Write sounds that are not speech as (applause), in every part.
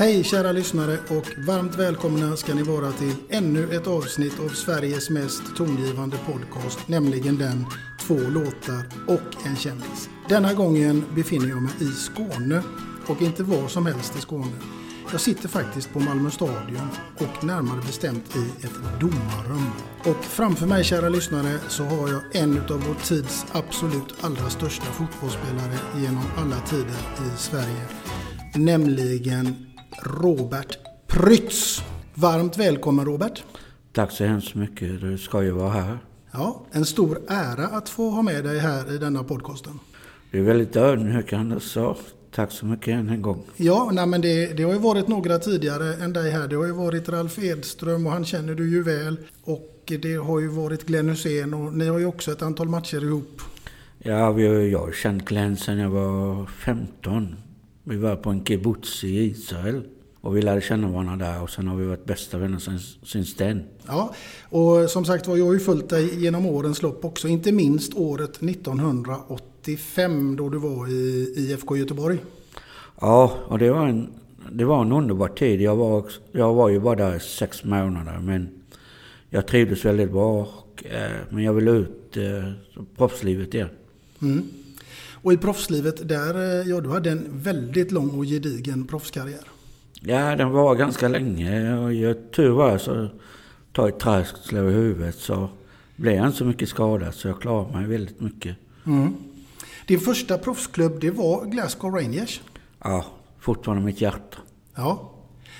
Hej kära lyssnare och varmt välkomna ska ni vara till ännu ett avsnitt av Sveriges mest tongivande podcast, nämligen den Två låtar och en kändis. Denna gången befinner jag mig i Skåne och inte var som helst i Skåne. Jag sitter faktiskt på Malmö stadion och närmare bestämt i ett domarrum. Och framför mig kära lyssnare så har jag en av vår tids absolut allra största fotbollsspelare genom alla tider i Sverige. Nämligen Robert Prytz. Varmt välkommen Robert. Tack så hemskt mycket. Du ska ju vara här. Ja, en stor ära att få ha med dig här i denna podcasten. Du är väldigt ödmjukande så tack så mycket än en gång. Ja, nej men det, det har ju varit några tidigare än dig här. Det har ju varit Ralf Edström och han känner du ju väl. Och det har ju varit Glenn Hussein och ni har ju också ett antal matcher ihop. Ja, vi, jag har känt Glenn sedan jag var 15. Vi var på en kibbutz i Israel. Och vi lärde känna varandra där och sen har vi varit bästa vänner sen, sen den. Ja, och som sagt var, jag har ju följt dig genom årens lopp också. Inte minst året 1985 då du var i IFK Göteborg. Ja, och det var en, det var en underbar tid. Jag var, jag var ju bara där sex månader men jag trivdes väldigt bra. Och, eh, men jag ville ut eh, proffslivet igen. Mm. Och i proffslivet där, eh, ja du hade en väldigt lång och gedigen proffskarriär. Ja, den var ganska länge. Och jag, tur var så ta ett träsk slå i huvudet så blev jag inte så mycket skadad så jag klarade mig väldigt mycket. Mm. Din första proffsklubb det var Glasgow Rangers? Ja, fortfarande mitt hjärta. Ja.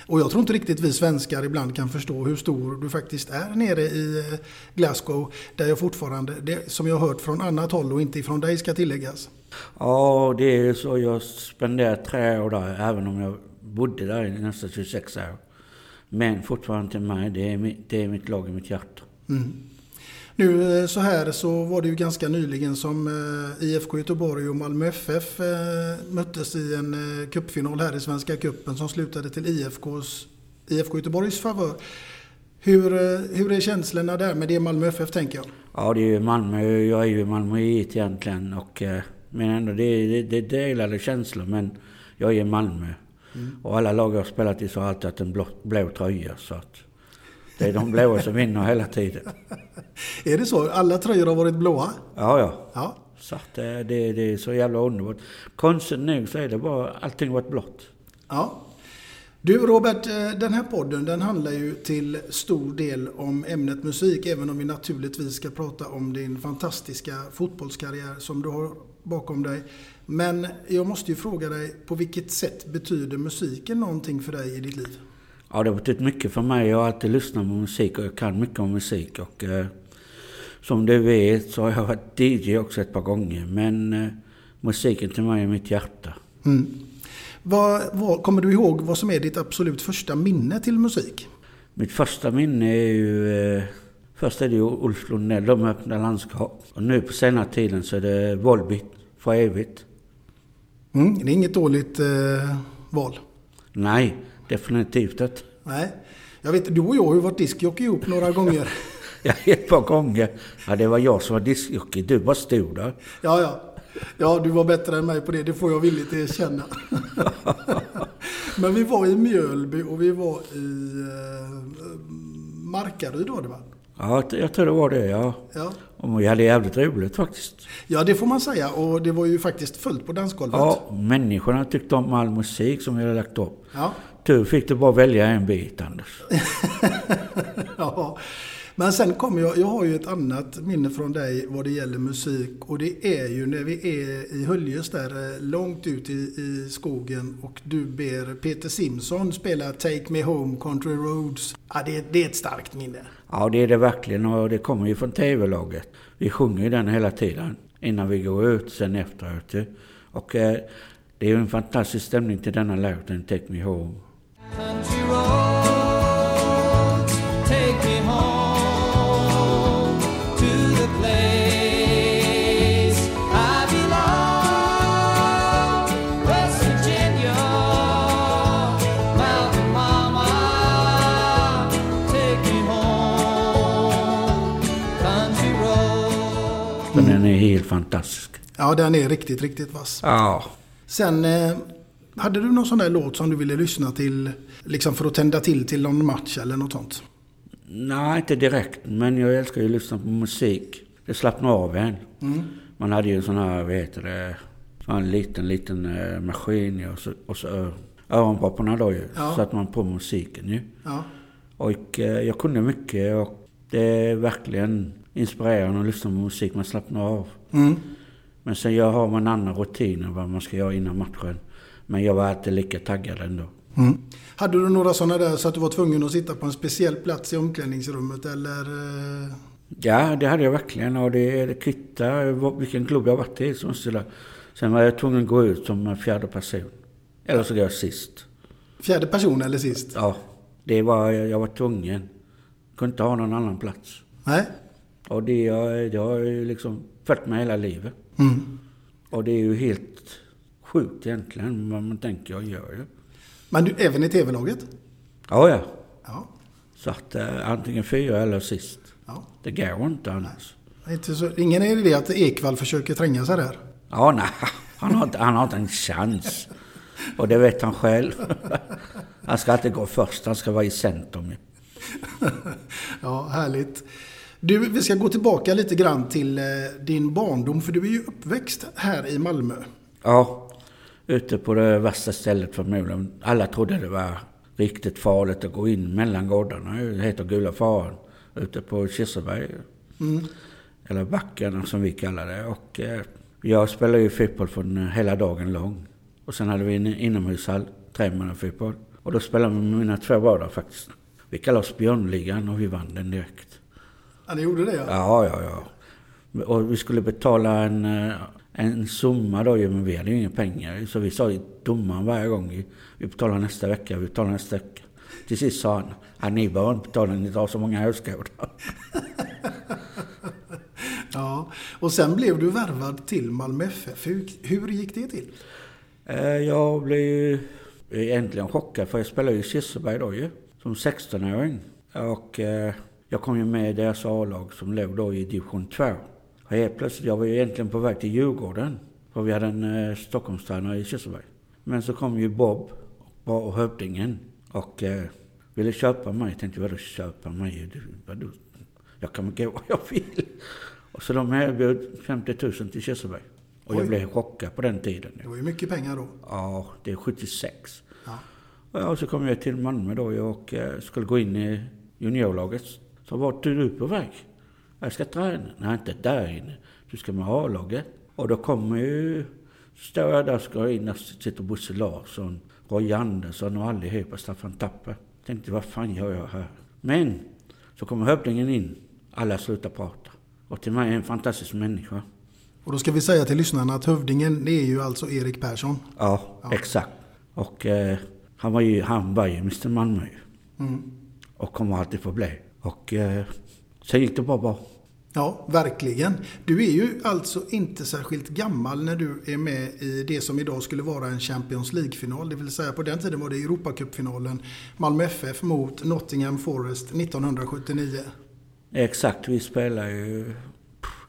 Och jag tror inte riktigt vi svenskar ibland kan förstå hur stor du faktiskt är nere i eh, Glasgow. Där jag fortfarande, det, som jag har hört från annat håll och inte ifrån dig ska tilläggas. Ja, det är så. Jag spenderade tre år där, även om jag bodde där i nästan 26 år. Men fortfarande till mig, det är, mitt, det är mitt lag i mitt hjärta. Mm. Nu eh, så här så var det ju ganska nyligen som eh, IFK Göteborg och Malmö FF eh, möttes i en cupfinal här i Svenska cupen som slutade till IFKs, IFK Göteborgs favör. Hur, hur är känslorna där med det Malmö FF tänker jag? Ja, det är ju Malmö. Jag är ju Malmöit egentligen. Och, men ändå, det det är delade känslor. Men jag är Malmö. Mm. Och alla lag jag har spelat i så alltid haft en blå, blå tröja. Så att det är de blåa som vinner hela tiden. (laughs) är det så? Alla tröjor har varit blåa? Ja, ja. ja. Så att det, det, det är så jävla underbart. Konstigt nog så är det bara allting varit blått. Ja. Du Robert, eh, den här podden den handlar ju till stor del om ämnet musik, även om vi naturligtvis ska prata om din fantastiska fotbollskarriär som du har bakom dig. Men jag måste ju fråga dig, på vilket sätt betyder musiken någonting för dig i ditt liv? Ja, det har betytt mycket för mig. Jag har alltid lyssnat på musik och jag kan mycket om musik. Och, eh, som du vet så har jag varit DJ också ett par gånger. Men eh, musiken till mig är mitt hjärta. Mm. Vad, vad, kommer du ihåg vad som är ditt absolut första minne till musik? Mitt första minne är ju... Eh, först är det ju Ulf Lundell, De öppna landskap. Och nu på senare tiden så är det Volbeat, För evigt. Mm, det är inget dåligt eh, val. Nej, definitivt inte. Nej. Jag vet, du och jag har ju varit diskjockey ihop några gånger. (laughs) Ja, ett par gånger. Ja, det var jag som var diskjockey. Du bara stod där. Ja, ja. Ja, du var bättre än mig på det. Det får jag villigt erkänna. (laughs) Men vi var i Mjölby och vi var i eh, Markaryd var det va? Ja, jag tror det var det, ja. Ja. Och vi hade jävligt roligt faktiskt. ja, det får man säga. Och det var ju faktiskt fullt på dansgolvet. Ja, människorna tyckte om all musik som vi hade lagt upp. Ja. Du fick du bara välja en bit, Anders. (laughs) ja. Men sen kommer jag, jag har ju ett annat minne från dig vad det gäller musik och det är ju när vi är i Höljes där eh, långt ut i, i skogen och du ber Peter Simson spela Take Me Home Country Roads. Ja, det, det är ett starkt minne. Ja, det är det verkligen och det kommer ju från tv-laget. Vi sjunger ju den hela tiden innan vi går ut, sen efteråt. Och eh, det är ju en fantastisk stämning till denna låten, Take Me Home. Helt fantastisk. Ja, den är riktigt, riktigt vass. Ja. Sen, eh, hade du någon sån där låt som du ville lyssna till liksom för att tända till till någon match eller något sånt? Nej, inte direkt. Men jag älskar ju att lyssna på musik. Det slappnar av en. Man hade ju en sån här, vad heter det, här liten, liten eh, maskin och så, och så öronpropparna då ju. Ja. Satte man på musiken ju. Ja. Och eh, jag kunde mycket och det är verkligen inspirerande att lyssna på musik. Man slappnar av. Mm. Men sen jag har en annan rutin än vad man ska göra innan matchen. Men jag var alltid lika taggad ändå. Mm. Hade du några sådana där så att du var tvungen att sitta på en speciell plats i omklädningsrummet eller? eh, Ja, det hade jag verkligen. Och det, det kvittar vilken klubb jag varit i. Som. Sen var jag tvungen att gå ut som fjärde person. Eller så går jag sist. Fjärde person eller sist? Ja, det var, jag var tvungen. Kunde inte ha någon annan plats. Nej? Och det, har ju liksom följt mig hela livet. Mm. Och det är ju helt sjukt egentligen vad man tänker och gör ju. Men du, även i tv-laget? Ja, ja. Ja. Så att eh, antingen fyra eller sist. ja. Det går inte annars. Inte så, ingen idé att Ekvall försöker tränga sig där? Ja, nej. Han har, inte, han har inte en chans. Och det vet han själv. Han ska inte gå först, han ska vara i centrum. Ja, härligt. Du, vi ska gå tillbaka lite grann till eh, din barndom, för du är ju uppväxt här i Malmö. Ja, ute på det värsta stället förmodligen. Alla trodde det var riktigt farligt att gå in mellan gårdarna. Det heter Gula faran. Ute på Kirseberg. Eller backarna som vi kallar det. Och eh, jag spelade ju fotboll från eh, hela dagen lång. Och sen hade vi en inomhushall, tremannafotboll. Och då spelade mina två bröder faktiskt. Vi kallade oss Björnligan och vi vann den direkt. Ja, ni gjorde det ja. Ja, ja, ja. Och vi skulle betala en, eh, en summa då men vi hade ju inga pengar. Så vi sa till domaren varje gång, vi betalar nästa vecka, vi betalar nästa vecka. Till sist sa han, ja, ni behöver inte betala, ni har så många åskådare. (laughs) ja. Och sen blev du värvad till Malmö FF. Hur, hur gick det till? Eh, Jag blev egentligen chockad, för jag spelade i Kirseberg då ju, som 16-åring. Och eh, jag kom ju med i deras A-lag som låg då i division 2. Och helt plötsligt, jag var ju egentligen på väg till Djurgården. För vi hade en eh, Stockholmstränare i Kirseberg. Men så kom ju Bob och, och Hövdingen och eh, ville köpa mig. Jag tänkte, vadå köpa mig? Vadå? Jag kan gå vad jag vill. Och så de erbjöd 50 000 till Kirseberg. Och jag Oj. blev chockad på den tiden. Det var ju mycket pengar då. Ja, det är 76. Ja. Ja, och så kom jag till Malmö då och eh, skulle gå in i juniorlaget. Så vart är du på väg? Jag ska träna. Nej, inte där inne. Du ska med A-laget. Och då kommer ju... Står jag där och ska in. Där sitter Bosse Larsson, Roy Andersson och allihopa. Staffan Tapper. Tänkte, vad fan gör jag här? Men så kommer hövdingen in. Alla slutar prata. Och till mig är en fantastisk människa. Och då ska vi säga till lyssnarna att hövdingen, det är ju alltså Erik Persson. Ja, exakt. Och eh, han var ju, han var ju Mr Malmö. Mm. Och kommer alltid få bli. Och eh, sen gick det bara bra. Ja, verkligen. Du är ju alltså inte särskilt gammal när du är med i det som idag skulle vara en Champions League-final. Det vill säga på den tiden var det Europacupfinalen Malmö FF mot Nottingham Forest 1979. Exakt, vi spelar ju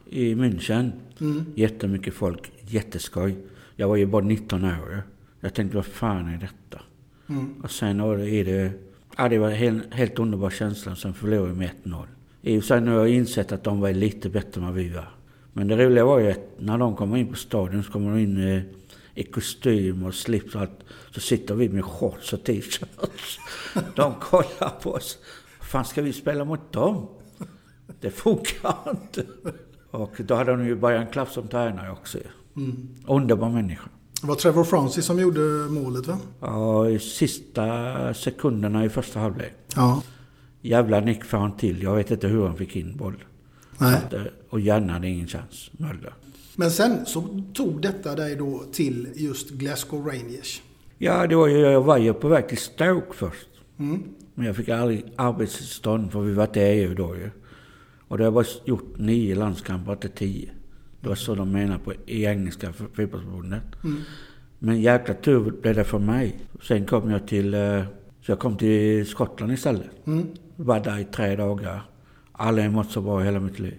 i München. Mm. Jättemycket folk, jätteskoj. Jag var ju bara 19 år. Jag tänkte, vad fan är detta? Mm. Och sen är det, ja, det var en helt, helt underbar känsla. Sen förlorade vi med 1-0. I och för sig nu har jag insett att de var lite bättre än vad vi var. Men det roliga var ju att när de kommer in på stadion så kommer de in eh, i kostym och slips och allt. Så sitter vi med shorts och t-shirts. (laughs) De kollar på oss. fan ska vi spela mot dem? Det funkar inte. Och då hade de ju Brian Clough som tränare också. Underbar människa. Det var Trevor Francis som gjorde målet va? Ja, i sista sekunderna i första halvlek. Ja. Jävla nick för han till. Jag vet inte hur han fick in boll. Nej. Att, eh, Och Janne hade ingen chans. Möller. Men sen så tog detta dig då till just Glasgow Rangers. Ja, det var ju, jag var ju på väg till Stoke först. Mm. Men jag fick aldrig arbetstillstånd för vi var i EU då ju. Och det har bara gjort nio landskamper, inte tio. Det var så de menar på, i engelska för- fotbollsförbundet. Men jäkla tur blev det för mig. Sen kom jag till, eh, så jag kom till Skottland istället. Var där i tre dagar. Aldrig mått så bra i hela mitt liv.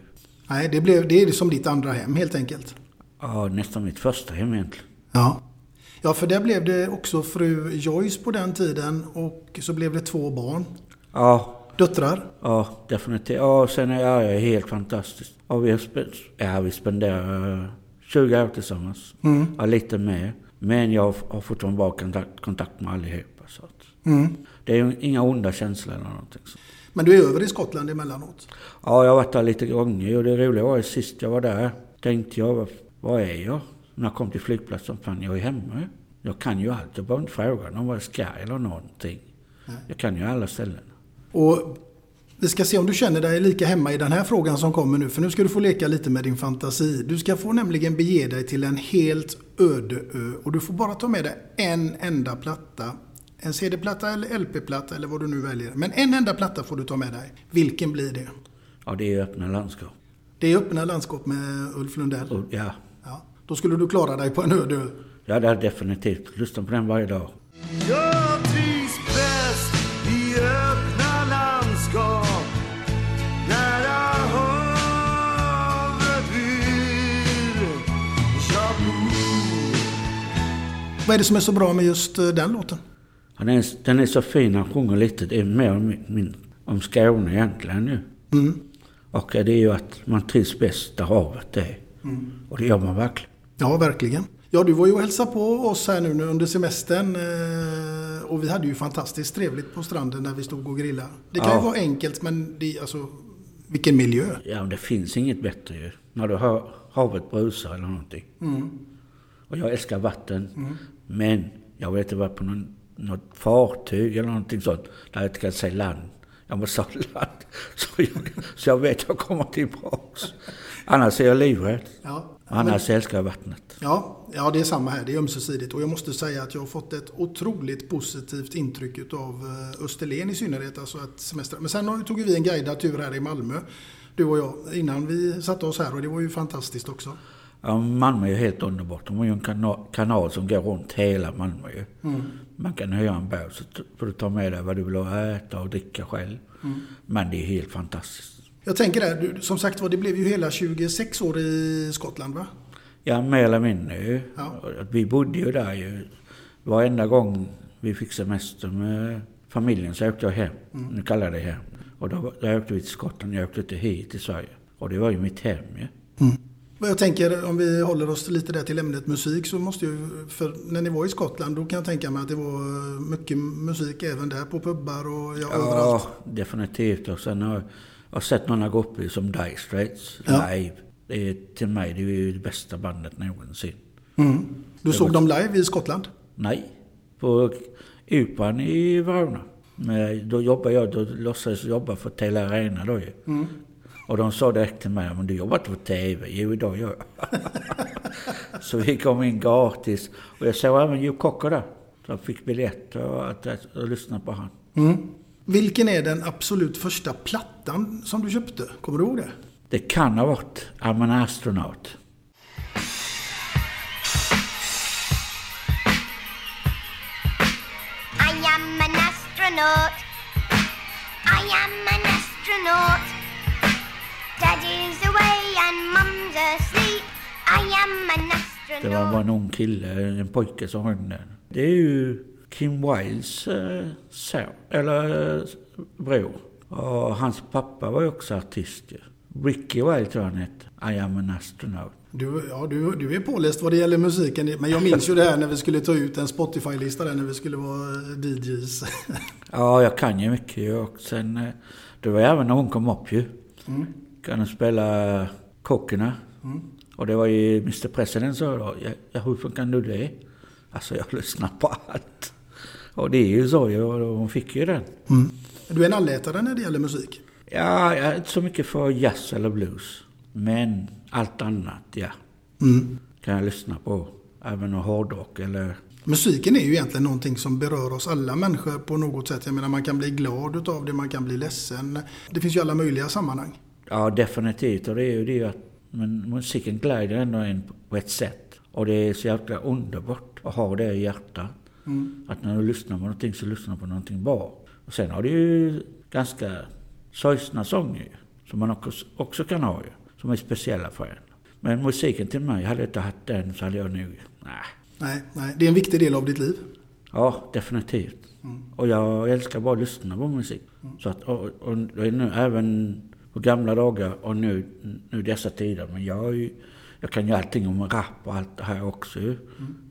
Nej, det, blev, det är som ditt andra hem helt enkelt. Ja, nästan mitt första hem egentligen. Ja. Ja, för där blev det också fru Joyce på den tiden och så blev det två barn. Ja, Döttrar. Ja, definitivt. Ja, sen är jag helt fantastiskt. Ja, vi ja, vi spenderar eh, 20 år tillsammans. Ja, lite mer. Men jag har fortfarande bra kontakt, kontakt med allihopa. Så att Mm. det är ju inga onda känslor eller någonting. Så. Men du är över i Skottland emellanåt. Ja, jag har varit där lite gånger och det roliga var ju sist jag var där tänkte jag, vad- vad är jag? När jag kom till flygplatsen, fan jag är hemma. Jag kan ju allt. Jag behöver inte fråga någon vad jag ska eller någonting. Jag kan ju alla ställen. Och vi ska se om du känner dig lika hemma i den här frågan som kommer nu. För nu ska du få leka lite med din fantasi. Du ska få nämligen bege dig till en helt öde ö. Och du får bara ta med dig en enda platta. En CD-platta eller LP-platta eller vad du nu väljer. Men en enda platta får du ta med dig. Vilken blir det? Ja, det är öppna landskap. Det är Öppna landskap med Ulf Lundell. Och, ja, Ja, då skulle du klara dig på en öde ö. jag hade definitivt lyssnat på den varje dag. Jag Vad är det som är så bra med just eh, den låten? Han är, den är så fin, han sjunger lite, det är mer om, min, om Skåne egentligen nu. Mm. Och eh, det är ju att man trivs bäst där havet är. Och det gör man verkligen. Ja, verkligen. Ja, du var ju och hälsade på oss här nu under semestern. eh, Och vi hade ju fantastiskt trevligt på stranden när vi stod och grillade. Det kan Ja. ju vara enkelt, men det, alltså, vilken miljö. Ja, det finns inget bättre ju. När du hör havet brusar eller någonting. Och jag älskar vatten. Men jag vill inte vara på någon, något fartyg eller någonting sånt. Där jag inte kan säga land. Jag måste ha land. (laughs) Så jag, så jag vet att jag kommer tillbaks. Annars är jag livrädd. Ja, Annars älskar jag vattnet. Ja, ja, det är samma här. Det är ömsesidigt. Och jag måste säga att jag har fått ett otroligt positivt intryck av Österlen i synnerhet. Alltså att semester. Men sen tog vi en guidad tur här i Malmö, du och jag, innan vi satte oss här. Och det var ju fantastiskt också. Ja, Malmö är ju helt underbart. De har ju en kanal, kanal som går runt hela Malmö ju. Man kan hyra en båt så får du ta med dig vad du vill äta och dricka själv. Men det är helt fantastiskt. Jag tänker där, du, som sagt var, det blev ju hela 26 år i Skottland va? Ja, mer eller mindre. Ja. Vi bodde ju där ju. Varenda gång vi fick semester med familjen så åkte jag hem. Nu kallar jag det hem. Och då, då åkte vi till Skottland. Jag åkte inte hit till Sverige. Och det var ju mitt hem ju. Vad Jag tänker om vi håller oss lite där till ämnet musik så måste ju, för när ni var i Skottland då kan jag tänka mig att det var mycket musik även där på pubbar och ja, överallt. Ja, definitivt. Och sen har jag sett några grupper som Dire Straits Ja. live. Det är till mig det är ju det bästa bandet någonsin. Mm. Du såg dem live i Skottland? Nej, på Operan i. Men då jobbade jag, då låtsades jag jobba för Tele Arena då ju. Och de sa direkt till mig, men du jobbar inte på TV? Jo, idag gör jag. (laughs) så vi kom in gratis. Och jag såg även Joe Cocker där. Så jag fick biljett och, att, och lyssnade på han. Mm. Vilken är den absolut första plattan som du köpte? Kommer du ihåg det? Det kan ha varit I'm an astronaut. I am an astronaut. I am an astronaut. Daddy's away and mum's asleep. I am an Det var bara astronaut. en ung kille, en pojke som sjöng den. Det är ju Kim Wildes eh, son, eller eh, bror. Och hans pappa var ju också artist ju. Ricky Wilde tror jag han hette. I am an astronaut. Du, ja, du, du är påläst vad det gäller musiken. Men jag minns ju det här när vi skulle ta ut en Spotify-lista där när vi skulle vara eh, DJs. Ja, jag kan ju mycket ju. Och sen, eh, det var även när hon kom upp ju. Kan hon spela Kockerna. Och det var ju Mr President sa då. Ja, hur kan du det? Alltså jag lyssnar på allt. Och det är ju så Hon fick ju den. Du är en allätare när det gäller musik. Ja, jag är inte så mycket för jazz eller blues. Men allt annat, ja. Kan jag lyssna på. Även hårdrock eller... Musiken är ju egentligen någonting som berör oss alla människor på något sätt. Jag menar man kan bli glad utav det, man kan bli ledsen. Det finns ju alla möjliga sammanhang. Ja, definitivt. Och det är ju det att men musiken gläder ändå en på ett sätt. Och det är så jäkla underbart att ha det i hjärtat. Att när du lyssnar på någonting så lyssnar du på någonting bra. Och sen har du ju ganska sorgsna sånger som man också, kan ha ju. Som är speciella för en. Men musiken till mig, hade jag inte haft den så hade jag nog... Nej. Nej, nej, det är en viktig del av ditt liv. Ja, definitivt. Och jag älskar bara att lyssna på musik. Så att, och, och, och nu, även på gamla dagar och nu, nu dessa tider. Men jag, är ju, jag kan ju allting om rap och allt det här också ju.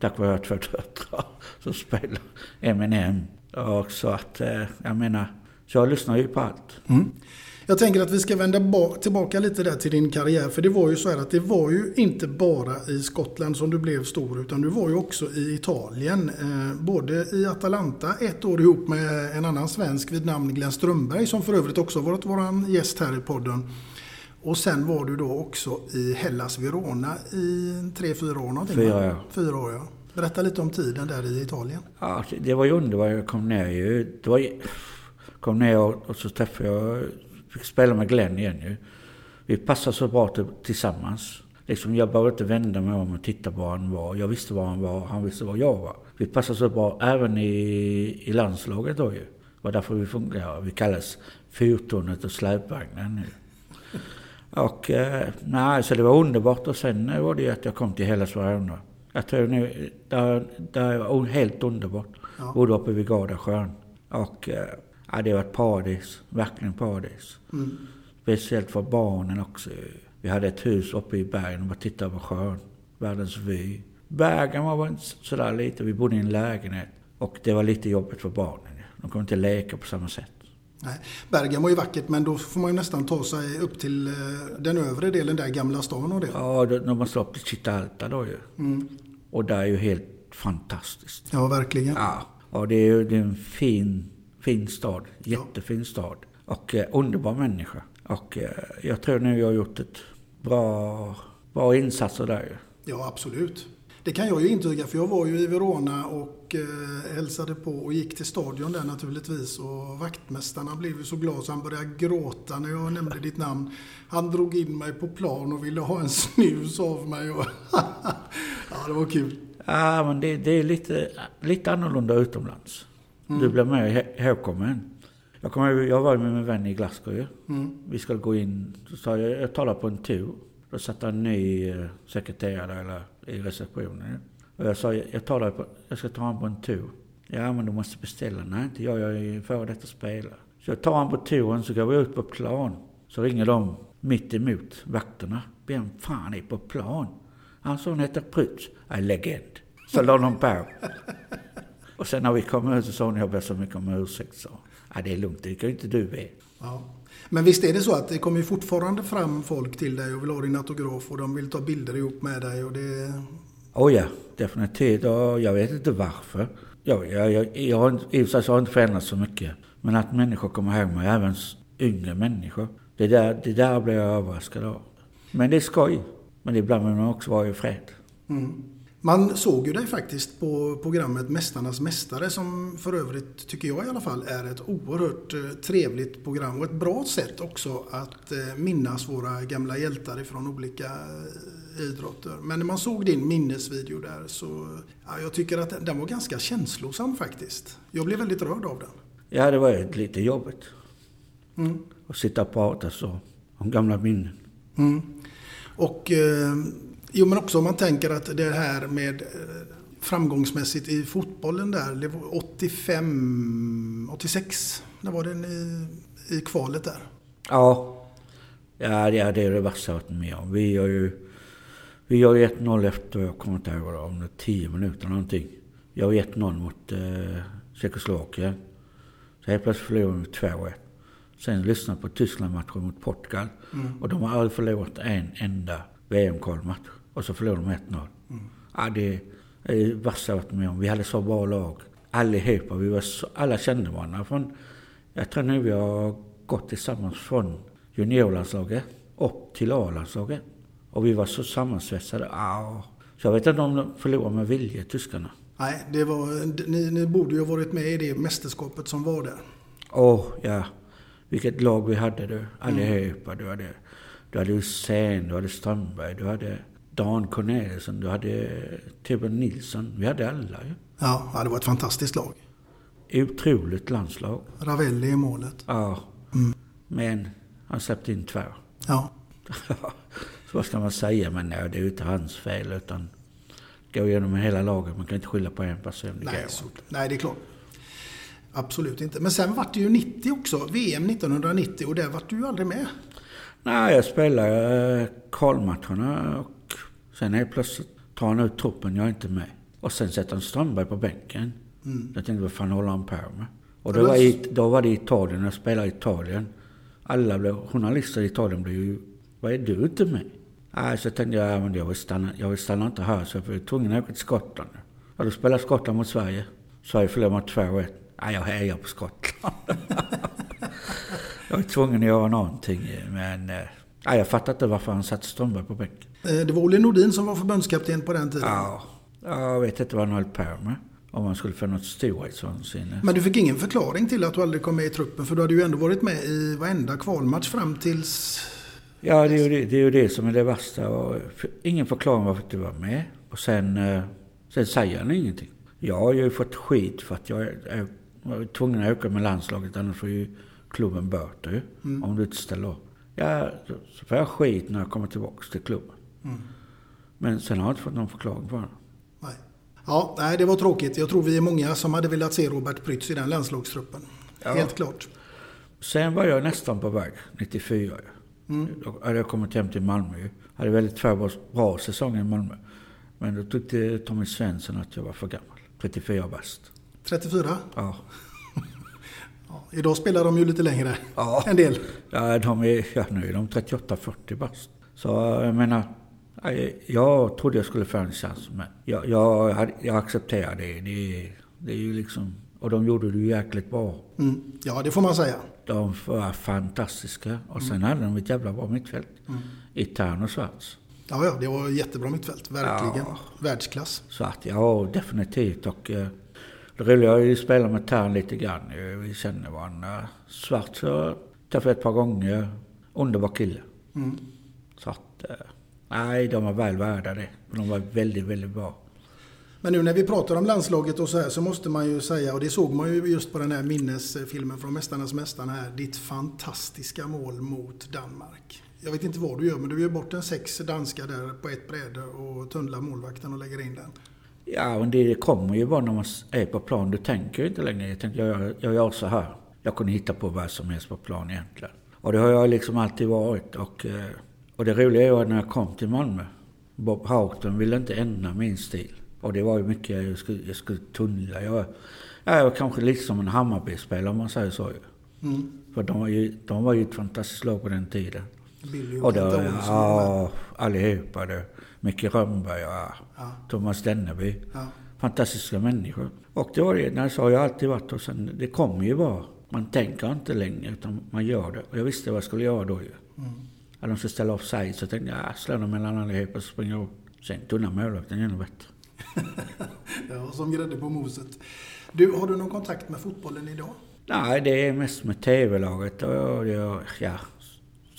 Tack vare två döttrar som spelar Eminem. Och så att, eh, jag menar, så jag lyssnar ju på allt. Mm. Jag tänker att vi ska vända ba- tillbaka lite där till din karriär. För det var ju så här att det var ju inte bara i Skottland som du blev stor. Utan du var ju också i Italien. Eh, både i Atalanta ett år ihop med en annan svensk vid namn Glenn Strömberg. Som för övrigt också varit vår gäst här i podden. Och sen var du då också i Hellas Verona i tre, fyra år någonting. Fyra år. Fyra år, ja. Berätta lite om tiden där i Italien. Ja, det var ju underbart. Jag kom ner ju. Det var kom ner och, och så träffade jag, fick spela med Glenn igen ju. Vi passade så bra till, tillsammans. Liksom jag behövde inte vända mig om och titta var han var. Jag visste var han var, han visste var jag var. Vi passade så bra även i, i landslaget då ju. Det var därför vi fungerade. Vi kallas fyrtornet och släpvagnen nu. Och eh, nej, så det var underbart. Och sen var det ju att jag kom till hela Sverige. Jag tror nu, det, det var helt underbart. Ja. Bodde uppe vid Gardasjön. Och eh, ja, det var ett paradis. Verkligen paradis. Speciellt för barnen också. Vi hade ett hus uppe i bergen och bara tittade på sjön. Världens vy. Bergen var inte sådär lite. Vi bodde i en lägenhet. Och det var lite jobbigt för barnen. De kunde inte leka på samma sätt. Nej, Bergen var ju vackert men då får man ju nästan ta sig upp till eh, den övre delen där, Gamla stan och det. Ja, då, när man slår upp till Citalta då ju. Och det är ju helt fantastiskt. Ja, verkligen. Ja, och det är ju det är en fin, fin stad. Jättefin stad. Och eh, underbar människa. Och eh, jag tror nu jag har gjort ett bra, bra insatser där ju. Ja, absolut. Det kan jag ju intyga för jag var ju i Verona och eh, hälsade på och gick till stadion där naturligtvis. Och vaktmästarna blev ju så glad så han började gråta när jag nämnde ditt namn. Han drog in mig på plan och ville ha en snus av mig. Och (laughs) ja, det var kul. Ja, men det, det är lite, lite annorlunda utomlands. Du blir mer ihå- ihågkommen. Jag, jag var med min vän i Glasgow ju. Vi skulle gå in, så sa jag, jag talar på en tur. Då satt en ny eh, sekreterare eller, i receptionen. Och jag sa, jag, talar på, jag ska ta honom på en tur. Ja, men du måste beställa. Nej, inte jag, jag är ju före detta spelare. Så jag tar honom på turen, så går vi ut på plan. Så ringer de mitt emot vakterna. Vem fan är på plan? Han sa hon heter Prutt. Ja, legend. Så la de på. Och sen när vi kom ut så sa hon, jag ber så mycket om ursäkt. Så. Ja, det är lugnt, det kan ju inte du veta. Ja. Men visst är det så att det kommer fortfarande fram folk till dig och vill ha din autograf och de vill ta bilder ihop med dig och det... Oh ja, definitivt. Och jag vet inte varför. Jag, jag, jag, jag har i och för sig så har inte förändrats så mycket. Men att människor kommer ihåg mig, även yngre människor. Det där, det där blir jag överraskad av. Men det är skoj. Men ibland vill man också vara i fred. Mm. Man såg ju dig faktiskt på programmet Mästarnas Mästare som för övrigt, tycker jag i alla fall, är ett oerhört eh, trevligt program och ett bra sätt också att eh, minnas våra gamla hjältar ifrån olika eh, idrotter. Men när man såg din minnesvideo där så, ja, jag tycker att den- var ganska känslosam faktiskt. Jag blev väldigt rörd av den. Ja, det var lite jobbigt. Mm. Att sitta och prata så om gamla minnen. Mm. Och eh, jo, men också om man tänker att det här med eh, framgångsmässigt i fotbollen där, det var 85, 86, när var den i, i kvalet där? Ja, ja det är det, är det värsta jag varit med om. Vi gör ju, vi ju 1-0 efter, jag kommer inte ihåg om det är 10 minuter någonting. Jag gör 1-0 mot eh, Tjeckoslovakien. Så helt plötsligt förlorar vi med 2-1. Sen lyssnar på Tyskland-matchen mot Portugal. Och de har aldrig förlorat en enda VM-kvalmatch. Och så förlorar de 1-0. Ja, det är det värsta jag varit med om. Vi hade så bra lag. Allihopa. Vi var så, alla kände varandra. Från, jag tror nu vi har gått tillsammans från juniorlandslaget upp till A-landslaget. Och vi var så sammansvetsade. Ah. Så jag vet inte om de förlorade med vilje, tyskarna. Nej, det var, ni, ni borde ju ha varit med i det mästerskapet som var där. Åh, ja. Vilket lag vi hade du. Allihopa. Du hade, du hade Hussein, du hade Strömberg, du hade Dan Corneliusson, du hade Torbjörn Nilsson. Vi hade alla ju. Ja, det var ett fantastiskt lag. Otroligt landslag. Ravelli i målet. Ja. Men han släppte in två. Ja, (laughs) Så vad ska man säga? Men nej, det är ju inte hans fel utan gå igenom hela laget. Man kan inte skylla på en person. Det nej, går så, nej, det är klart. Absolut inte. Men sen var det ju 90 också. VM 1990 och där var du ju aldrig med. Nej, jag spelar eh, kvalmatcherna och sen helt plötsligt tar han ut truppen. Jag är inte med. Och sen sätter han Strömberg på bänken. Jag tänkte, vad fan håller han på med? Och då var, i, då var det i Italien, jag spelade i Italien. Alla blev, journalister i Italien blev ju, vad är du inte med? Nej, så tänkte jag, ja, men jag vill stanna, jag vill stanna inte här så jag var tvungen att åka till Skottland. Och då spelade Skottland mot Sverige. Sverige förlorade med 2-1. Nej, jag hejar på Skottland. (laughs) jag var tvungen att göra någonting, men nej, jag fattar inte varför han satte Strömberg på bänken. Eh, Det var Olle Nordin som var förbundskapten på den tiden. Ja, jag vet inte vad han höll på med. Om man skulle få något storhetsvansinne. Men du fick ingen förklaring till att du aldrig kom med i truppen för du hade ju ändå varit med i varenda kvalmatch fram tills... Ja, det är, ju det, det är det som är det värsta. Och ingen förklaring varför du var med. Och sen, eh, sen säger han ingenting. Jag har ju fått skit för att jag är, är, var tvungen att åka med landslaget. Annars får ju klubben böter ju. Om du inte ställer upp. Ja, så, får jag skit när jag kommer tillbaka till klubben. Men sen har jag inte fått någon förklaring på det. Nej. Ja, nej, det var tråkigt. Jag tror vi är många som hade velat se Robert Prytz i den landslagstruppen. Ja. Helt klart. Sen var jag nästan på väg, 94 ju. Då hade jag kommit hem till Malmö ju. Hade väldigt två bra säsonger i Malmö. Men då tyckte Tommy Svensson att jag var för gammal. 34 bast. 34. Ja. Ja, idag spelar de ju lite längre. Ja. (laughs) En del. Ja, de är, ja, nu är de 38-40 bast. Så jag menar, jag trodde jag skulle få en chans. Men jag, jag, jag accepterar det. det. Det är ju liksom, och de gjorde det ju jäkligt bra. Mm. Ja, det får man säga. De var fantastiska. Och sen hade de ett jävla bra mittfält. I Tern och Schwarz. Ja, ja, det var jättebra mittfält. Verkligen. Ja. Världsklass. Så att ja, definitivt. Och eh, det roliga är ju att spela med Tern lite grann. Vi känner varandra. Svart jag träffade ett par gånger. Underbar kille. Så att, eh, nej, de var väl värda det. De var väldigt, väldigt bra. Men nu när vi pratar om landslaget och så här så måste man ju säga, och det såg man ju just på den här minnesfilmen från Mästarnas Mästarna här, ditt fantastiska mål mot Danmark. Jag vet inte vad du gör, men du gör bort en sex danskar där på ett bräde och tunnlar målvakten och lägger in den. Ja, men det kommer ju bara när man är på plan. Du tänker ju inte längre. Jag tänker, jag, jag gör så här. Jag kunde hitta på vad som helst på plan egentligen. Och det har jag liksom alltid varit. Och, eh, och det roliga är att när jag kom till Malmö. Bob Houghton ville inte ändra min stil. Och det var ju mycket, jag skulle, jag skulle tunnla. Jag, ja, jag var kanske lite som en Hammarby-spelare om man säger så. Mm. För de var, ju, de var ju ett fantastiskt lag på den tiden. Billy och Och då, ja, allihopa. Det. Micke Rönnberg, ja. Thomas Denneby. Ja. Fantastiska människor. Och det var det, så har jag alltid varit och sen, det kommer ju bara. Man tänker inte längre utan man gör det. Och jag visste vad jag skulle göra då ju. Mm. Att de skulle ställa offside så tänkte jag, ja, slå dem mellan allihopa springer jag upp. Sen tunna målvakten ännu bättre. (laughs) ja, som grädde på moset. Du, har du någon kontakt med fotbollen idag? Nej, det är mest med TV-laget och jag, ja.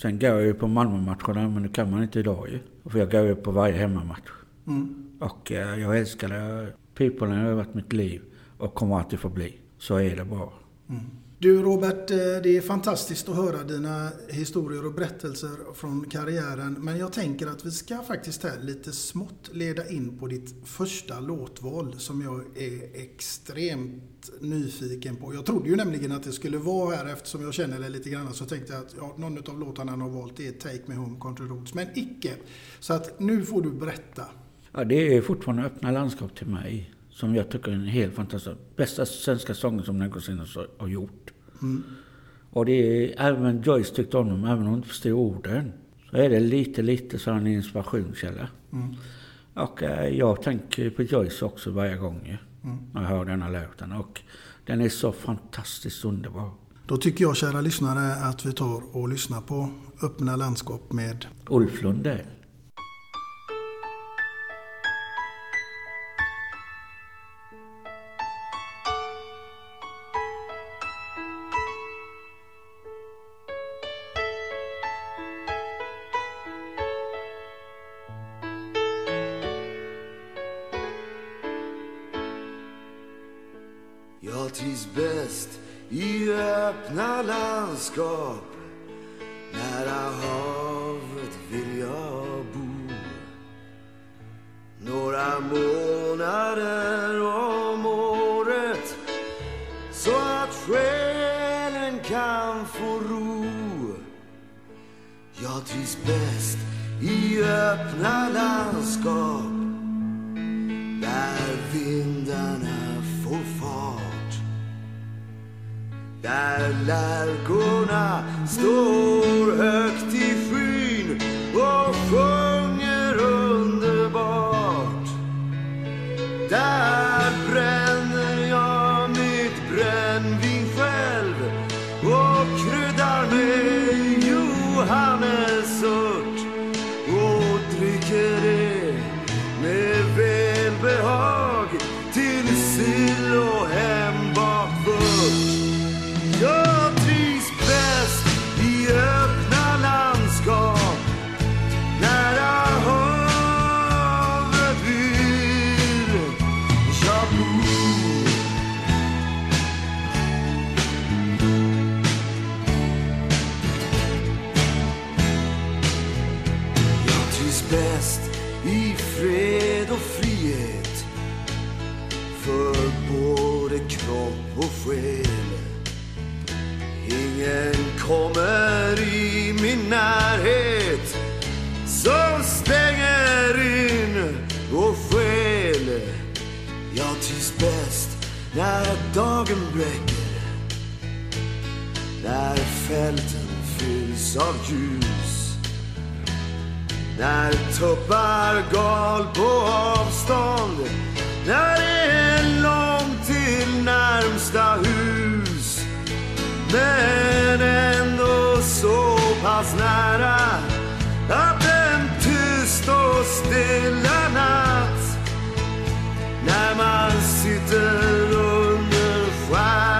Sen går jag ju på Malmö-matcherna, men det kan man inte idag ju. För jag går ju på varje hemmamatch. Mm. Och eh, jag älskar det. Fotbollen har varit mitt liv och kommer alltid få bli. Så är det bara. Mm. Du Robert, eh, det är fantastiskt att höra dina historier och berättelser från karriären. Men jag tänker att vi ska faktiskt här lite smått leda in på ditt första låtval som jag är extremt nyfiken på. Jag trodde ju nämligen att det skulle vara här eftersom jag känner det lite grann. Så tänkte jag att ja, någon av låtarna han har valt är Take Me Home Country Roads. Men icke. Så att nu får du berätta. Ja, det är fortfarande öppna landskap till mig. Som jag tycker är en helt fantastisk. Bästa svenska sången som någonsin har gjort. Mm. Och det är även Joyce tyckte om dem, även om hon inte förstod orden. Så är det lite, lite så en inspirationskälla. Mm. Och eh, jag tänker på Joyce också varje gång ju. När jag hör denna låten. Och den är så fantastiskt underbar. Då tycker jag, kära lyssnare, att vi tar och lyssnar på Öppna landskap med Ulf Lundell. Kommer i min närhet. Som stänger in och skäl. Jag trivs bäst när dagen bräcker. När fälten fylls av ljus. När tuppar gal på avstånd. När det är långt till närmsta hus. Men ändå så pass nära Att en tyst och stilla natt När man sitter under stjärnorna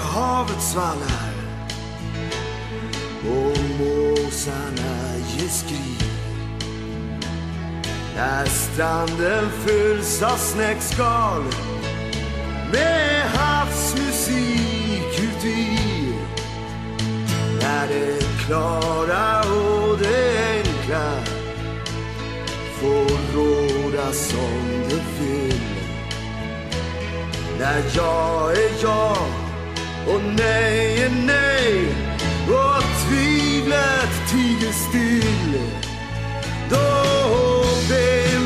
när havet svallar och måsarna ger skrik när stranden fylls av snäckskal med havsmusik uti. När det klara och det enkla får råda som det vill. När jag är jag och nej är nej och tvivlet tiger still. Då binder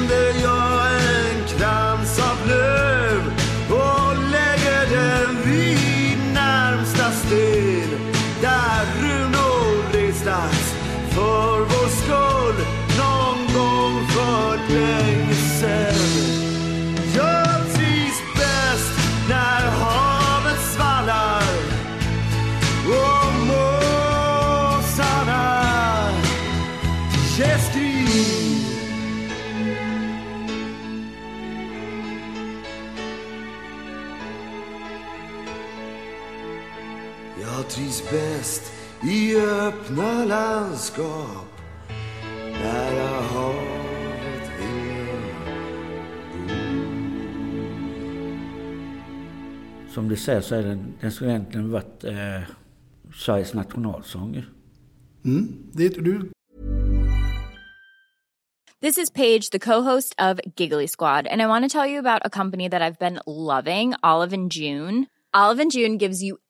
öppna landskap nära havet vill Som du säger så är den, den skulle egentligen varit eh, Sveriges nationalsång. Mm. Det, du This is Paige, the co-host of Giggly Squad, and I want to tell you about a company that I've been loving, Olive and June. Olive and June gives you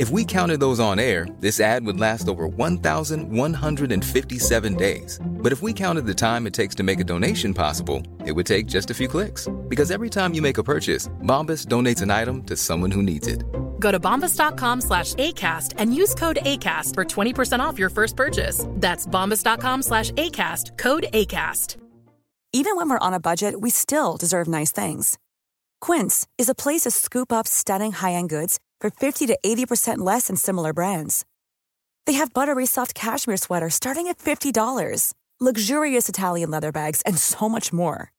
If we counted those on air, this ad would last over 1,157 days. But if we counted the time it takes to make a donation possible, it would take just a few clicks. Because every time you make a purchase, Bombas donates an item to someone who needs it. Go to bombas.com slash ACAST and use code ACAST for 20% off your first purchase. That's bombas.com slash ACAST, code ACAST. Even when we're on a budget, we still deserve nice things. Quince is a place to scoop up stunning high end goods for 50 to 80% less than similar brands. They have buttery soft cashmere sweaters starting at $50, luxurious Italian leather bags, and so much more.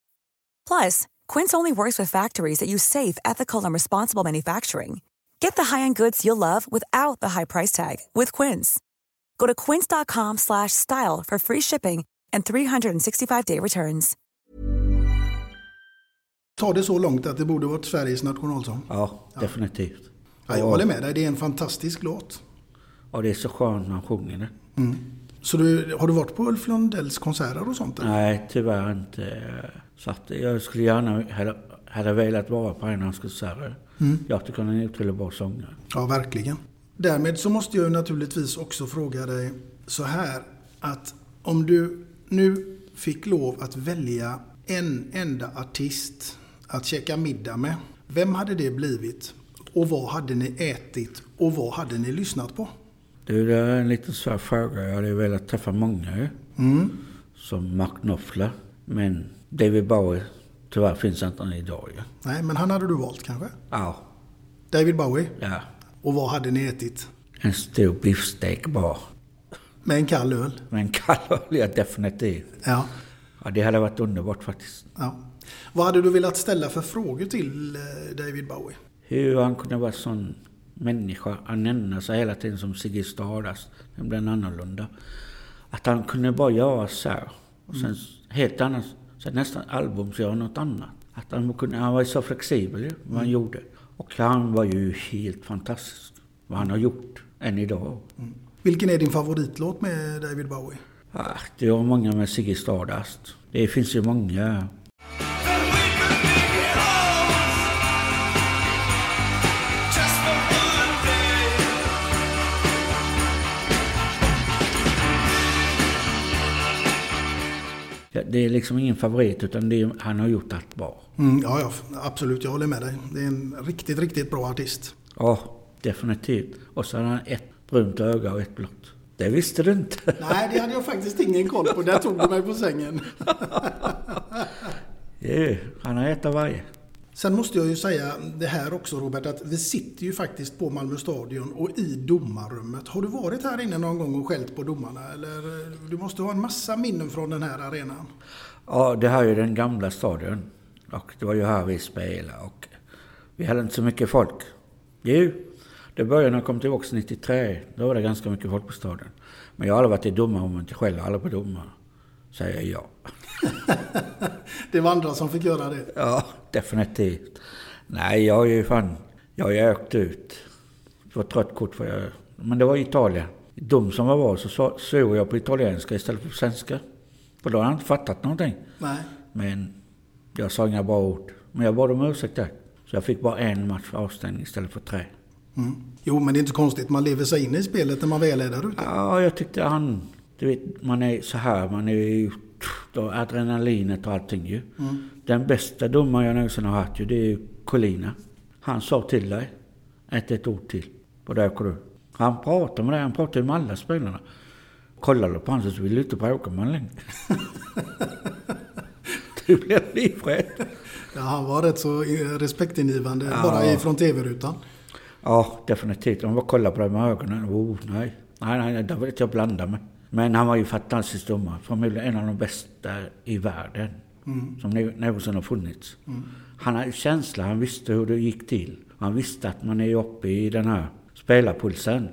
Plus, Quince only works with factories that use safe, ethical, and responsible manufacturing. Get the high-end goods you'll love without the high price tag with Quince. Go to quince.com slash style for free shipping and 365-day returns. tar det så långt att det borde varit Sveriges nationalsång. Ja, definitivt. Ja, jag håller med dig, det är en fantastisk låt. Och det är så skönt när han sjunger det. Mm. Så du, har du varit på Ulf Lundells konserter och sånt? Eller? Nej, tyvärr inte. Så jag skulle gärna hade, hade velat vara på en av hans konserter. Mm. Jag tycker han är en otroligt bra sångare. Ja, verkligen. Därmed så måste jag naturligtvis också fråga dig så här att om du nu fick lov att välja en enda artist att käka middag med. Vem hade det blivit? Och vad hade ni ätit? Och vad hade ni lyssnat på? Du, det är en lite svår fråga. Jag hade velat träffa många. Mm. Som Mark Knopfler. Men David Bowie, tyvärr finns inte idag. Nej, men han hade du valt kanske? Ja. David Bowie? Ja. Och vad hade ni ätit? En stor biffstek bara. Med en kall öl? Med en kall öl, ja definitivt. Ja. Ja, det hade varit underbart faktiskt. ja. Vad hade du velat ställa för frågor till eh, David Bowie? Hur han kunde vara sån människa. Han nämner sig hela tiden som Ziggy Stardust. Den blev annorlunda. Att han kunde bara göra så här. Och sen helt annat. Sen nästan album så göra något annat. Att han, kunde, han var så flexibel vad han gjorde. Och han var ju helt fantastisk. Vad han har gjort än idag. Vilken är din favoritlåt med David Bowie? Ah, det var många med Ziggy Stardust. Det finns ju många. Det, är liksom ingen favorit utan är, han har gjort allt bra. Mm, ja, ja, absolut. Jag håller med dig. Det är en riktigt, riktigt bra artist. Ja, definitivt. Och så har han ett brunt öga och ett blått. Det visste du inte. (laughs) Nej, det hade jag faktiskt ingen koll på. Där tog du mig på sängen. (laughs) Jo, han har ett av varje. Sen måste jag ju säga det här också Robert, att vi sitter ju faktiskt på Malmö stadion och i domarrummet. Har du varit här inne någon gång och skällt på domarna? Eller du måste ha en massa minnen från den här arenan. Ja, det här är ju den gamla stadion. Och det var ju här vi spelade och vi hade inte så mycket folk. Jo, det började när jag kom tillbaka 93. Då var det ganska mycket folk på stadion. Men jag har aldrig varit i domarrummet själv, aldrig på domare. Säger jag. (laughs) det var andra som fick göra det? Ja, definitivt. Nej, jag har ju fan... Jag har ju åkt ut. Det var trött kort för jag... Men det var Italien. De som var var så såg jag på italienska istället för på svenska. För då hade jag inte fattat någonting. Nej. Men jag sa inga bra ord. Men jag bad om ursäkt där. Så jag fick bara en match avstängning istället för tre. Mm. Jo, men det är inte konstigt. Man lever sig in i spelet när man väl är där ute. Ja, jag tyckte han... Du vet, man är så här. Man är ju... Adrenalinet och allting ju. Mm. Den bästa domaren jag någonsin har haft ju, det är ju Colina. Han sa till dig. Ett, ett ord till. Och där åker du. Han pratade med dig. Han pratade med alla spelarna. Kollade på honom så ville du inte bråka med honom längre. (laughs) du blev livrädd. Ja, han var rätt så respektingivande ja. bara ifrån tv-rutan. Ja, definitivt. De bara kollade på dig med ögonen. Oh, nej. Nej, nej, där vill inte jag blanda mig. Men han var ju fantastisk domare. Förmodligen en av de bästa i världen. Mm. Som någonsin har funnits. Mm. Han hade känsla, han visste hur det gick till. Han visste att man är uppe i den här spelarpulsen.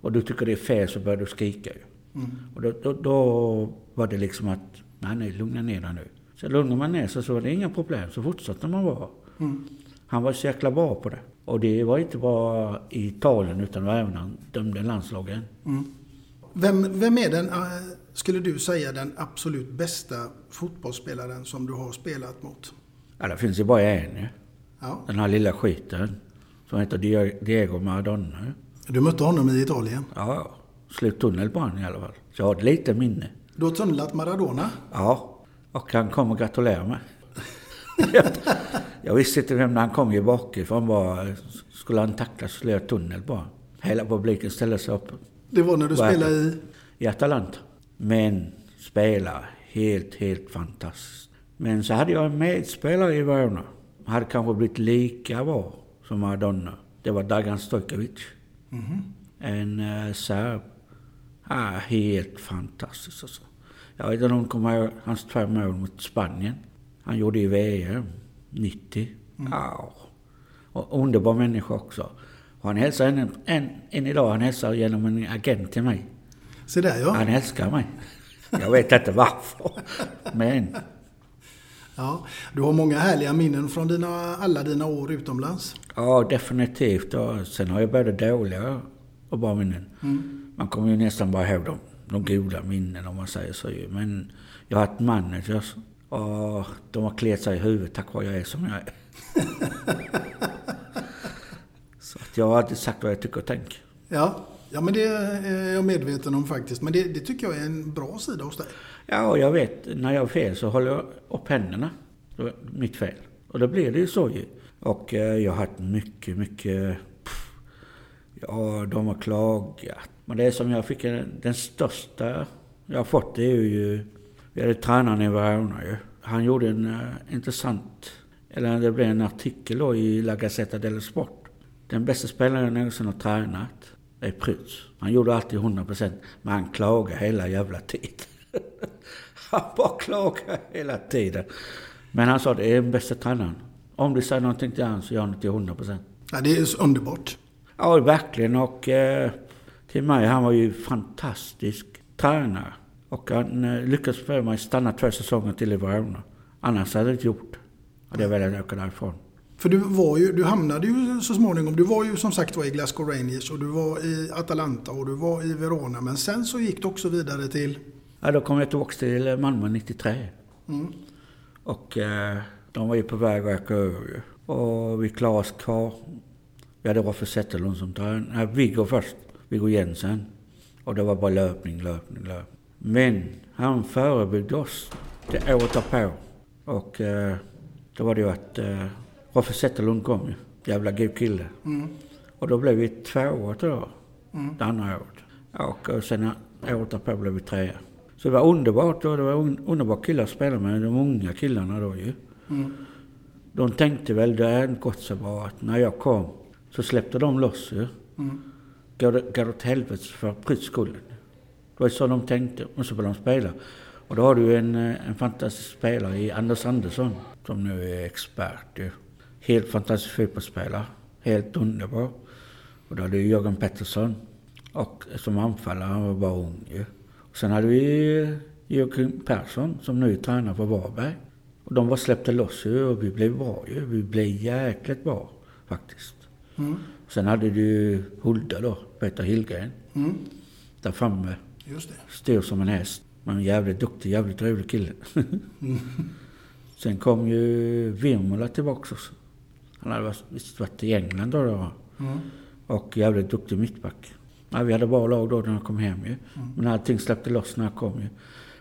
Och du tycker det är fel så börjar du skrika ju. Mm. Och då, då, då, var det liksom att, nej nej, lugna ner dig nu. Så lugnar man ner sig så var det inga problem, så fortsatte man bara. Mm. Han var så jäkla bra på det. Och det var inte bara i Italien utan även han dömde landslagen. Mm. Vem, vem är den, skulle du säga, den absolut bästa fotbollsspelaren som du har spelat mot? Ja, det finns ju bara en. Ja. Den här lilla skiten. Som heter Diego Maradona. Du mötte honom i Italien? Ja, slut tunnel på honom i alla fall. Så jag har ett litet minne. Du har tunnlat Maradona? Ja, och han kom och gratulerade mig. (laughs) jag, visste inte vem han kom ju bakifrån. Bara, skulle han tackla så skulle jag tunnel bara. Hela publiken ställde sig upp. Det var när du spelade i? I Atalanta. Men spela helt, helt fantastiskt. Men så hade jag en medspelare i Verona. Hade kanske blivit lika bra som Maradona. Det var Dragan Stojkovic. Mhm. En uh, serb. Ah, helt fantastisk alltså. Jag vet inte om du kommer ihåg hans två mål mot Spanien. Han gjorde i VM 90. Mm. Ja. Och underbar människa också. Och han hälsar än, än, än idag, han hälsar genom en agent till mig. Se där ja. Han älskar mig. Jag vet inte varför. Men Ja, du har många härliga minnen från dina, alla dina år utomlands. ja, definitivt. Och sen har jag både dåliga och bra minnen. Mm. Man kommer ju nästan bara ihåg de, de goda minnen om man säger så. Men jag har haft managers och de har kliat sig i huvudet tack vare jag är som jag är. (laughs) jag har alltid sagt vad jag tycker och tänker. Ja, ja men det är jag medveten om faktiskt. Men det, det tycker jag är en bra sida hos dig. Ja, och jag vet, när jag har fel så håller jag upp händerna. Det är mitt fel. Och då blir det ju så ju. Och eh, jag har haft mycket, mycket... Pff, ja, de har klagat. Men det som jag fick, en- den största jag har fått, det är ju... Vi hade tränaren i Verona ju. Han gjorde en uh, intressant... Eller det blev en artikel då i La Gazzetta dello Sport. Den bästa spelaren jag någonsin har tränat är Prytz. Han gjorde alltid 100% men han klagade hela jävla tiden. (laughs) han bara klagade hela tiden. Men han sa det är den bästa tränaren. Om du säger någonting till honom så gör han det till 100%. Ja, det är så underbart. Ja, verkligen. Och eh, till mig, han var ju fantastisk tränare. Och han eh, lyckades få mig stanna två säsonger till i Verona. Annars hade jag inte gjort. Hade jag velat åka därifrån. För du var ju, du hamnade ju så småningom, du var ju som sagt var i Glasgow Rangers och du var i Atalanta och du var i Verona. Men sen så gick du också vidare till... Ja, då kom jag tillbaka till Malmö 93. Mm. Och eh, de var ju på väg att åka över ju. Och vi klarade oss kvar. Vi hade Roffe Zetterlund som tränare. Nej, Viggo först. Viggo Jensen. Och det var bara löpning, löpning, löpning. Men han förebyggde oss Det året därpå. Och eh, då var det ju att eh, Roffe Zetterlund kom ju. Jävla god kille. Mm. Och då blev vi tvåa tror jag. Mm. Det andra året. Och, sen året därpå blev vi trea. Så det var underbart och det var un underbara killar att spela med. De unga killarna då ju. Mm. De tänkte väl, det är gått så bra att när jag kom så släppte de loss ju. Mm. Går det, går åt helvete för prydsskullen. Det var så de tänkte. Och så började de spela. Och då har du en, eh, en fantastisk spelare i Anders Andersson. Som nu är expert ju. Helt fantastisk fotbollsspelare. Helt underbar. Och då hade du Jörgen Pettersson. Och som anfallare, han var bara ung ju. Och sen hade vi Joakim Persson som nu tränar på Varberg. Och de var släppte loss ju och vi blev bra ju. Vi blev jäkligt bra faktiskt. Mm. Sen hade du Hulda då, Peter Hillgren. Mm. Där framme. Just det. Stor som en häst. Men en jävligt duktig, jävligt rolig kille. Mm. (laughs) Sen kom ju Virmola tillbaka också. Han hade varit- visst varit i England då. då. Mm. Och jävligt duktig mittback. Ja, vi hade bra lag då när jag kom hem ju. Mm. Men allting släppte loss när jag kom ju.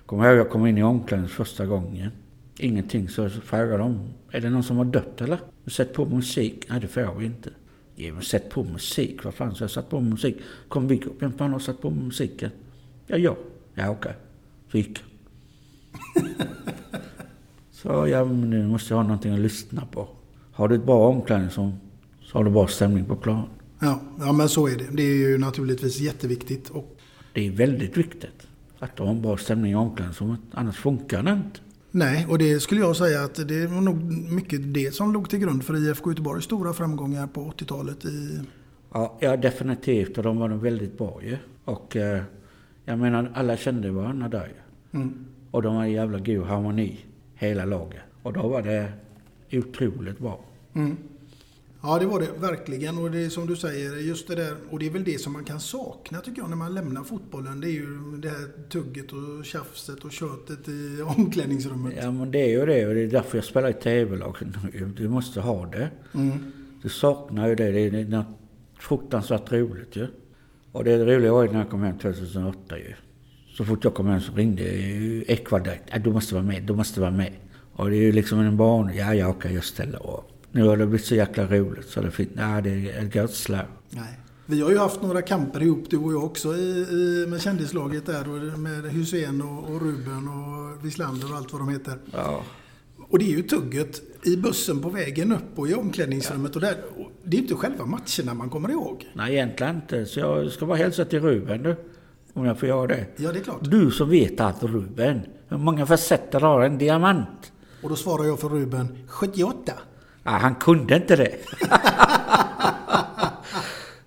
Kommer ihåg jag kom in i omklädningsrummet första gången. Ingenting. Så frågade de, är det någon som har dött eller? Sätt på musik. Nej det får vi inte. Ja, men sätt på musik. Vad fan, så jag satt på musik. Kom vi upp, vem fan har satt på musiken? Ja, jag. Ja, okej. Så gick jag. (laughs) Så ja, men nu måste jag ha någonting att lyssna på. Har du ett bra omklädningsrum så har du bra stämning på plan. Ja, ja, men så är det. Det är ju naturligtvis jätteviktigt. Och, Det är väldigt viktigt att har en bra stämning i omklädningsrummet. Annars funkar det inte. nej, och det skulle jag säga att det var nog mycket det som låg till grund för IFK Göteborgs stora framgångar på 80-talet. I, Ja, ja definitivt. Och de var väldigt bra ju. Och eh, jag menar, alla kände varandra där ju. mm. Och de var en jävla god harmoni, hela laget. Och då var det otroligt bra. Mm. Ja, det var det verkligen. Och det är som du säger, just det där. Och det är väl det som man kan sakna tycker jag när man lämnar fotbollen. Det är ju det här tugget och tjafset och köttet i (laughs) omklädningsrummet. Ja, men det är ju det. Och det är därför jag spelar i tv-lag. Du måste ha det. Mm. Du saknar ju det. Det är, något fruktansvärt roligt ju. Och det roliga var ju när jag kom hem 2008 ju. Så fort jag kom hem så ringde Ekwall direkt. Du måste vara med, du måste vara med. Och det är ju liksom en barn. Ja, ja, okej, jag ställer upp. Nu har det blivit så jäkla roligt så det fint. Nej, det går inte slå. Nej. Vi har ju haft några kamper ihop du och jag också i, i, med kändislaget där. Och med Hussein och, och Ruben och Wislander och allt vad de heter. Ja. Och det är ju tugget i bussen på vägen upp och i omklädningsrummet. Och där, och det är ju inte själva matcherna man kommer ihåg. Nej, egentligen inte. Så jag ska bara hälsa till Ruben du. Om jag får göra det. Ja, det är klart. Du som vet allt Ruben. Hur många facetter har en diamant? Och då svarar jag för Ruben, 78. Ja, han kunde inte det. (laughs)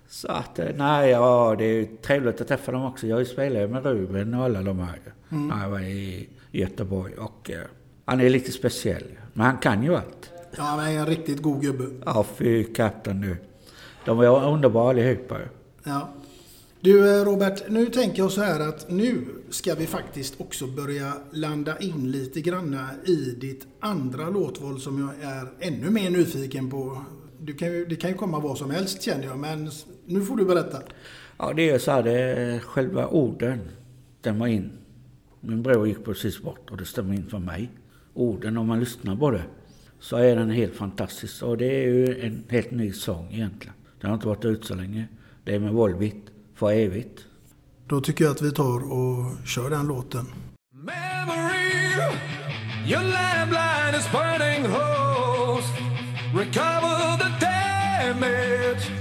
Så att, eh, nej, ja, det är trevligt att träffa dem också. Jag spelar ju med Ruben och alla de här. Mm. när Jag var i Göteborg och eh, han är lite speciell. Men han kan ju allt. Ja, han är en riktigt god gubbe. Ja, fy katten du. De var underbara allihopa. Ja. Du eh, Robert, nu tänker jag så här att nu ska vi faktiskt också börja landa in lite granna i ditt andra låtval som jag är ännu mer nyfiken på. Du kan ju, det kan ju komma vad som helst känner jag, men nu får du berätta. Ja, det är så här, det är själva orden stämmer in. Min bror gick precis bort och det stämmer in för mig. Orden, om man lyssnar på det, så är den helt fantastisk. Och det är ju en helt ny sång egentligen. Den har inte varit ut så länge. Det är med Volbit, för evigt. Då tycker jag att vi tar och kör den låten. Your landline is burning host. Recover the damage.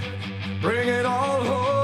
Bring it all home.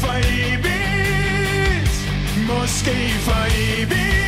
For evigt, måske for evigt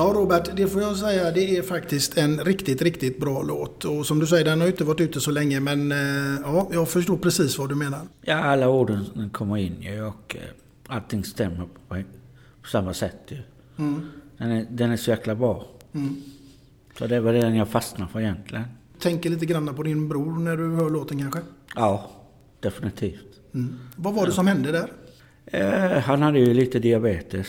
Ja, Robert, det får jag säga. Det är faktiskt en riktigt, riktigt bra låt. Och som du säger, den har ju inte varit ute så länge, men eh, ja, jag förstår precis vad du menar. Ja, alla orden kommer in ju och eh, allting stämmer på, samma sätt ju. Mm. Den är, den är så jäkla bra. Mm. Så det var den jag fastnade för egentligen. Tänker lite grann på din bror när du hör låten kanske? Ja, definitivt. Mm. Vad var det som hände där? Eh, han hade ju lite diabetes.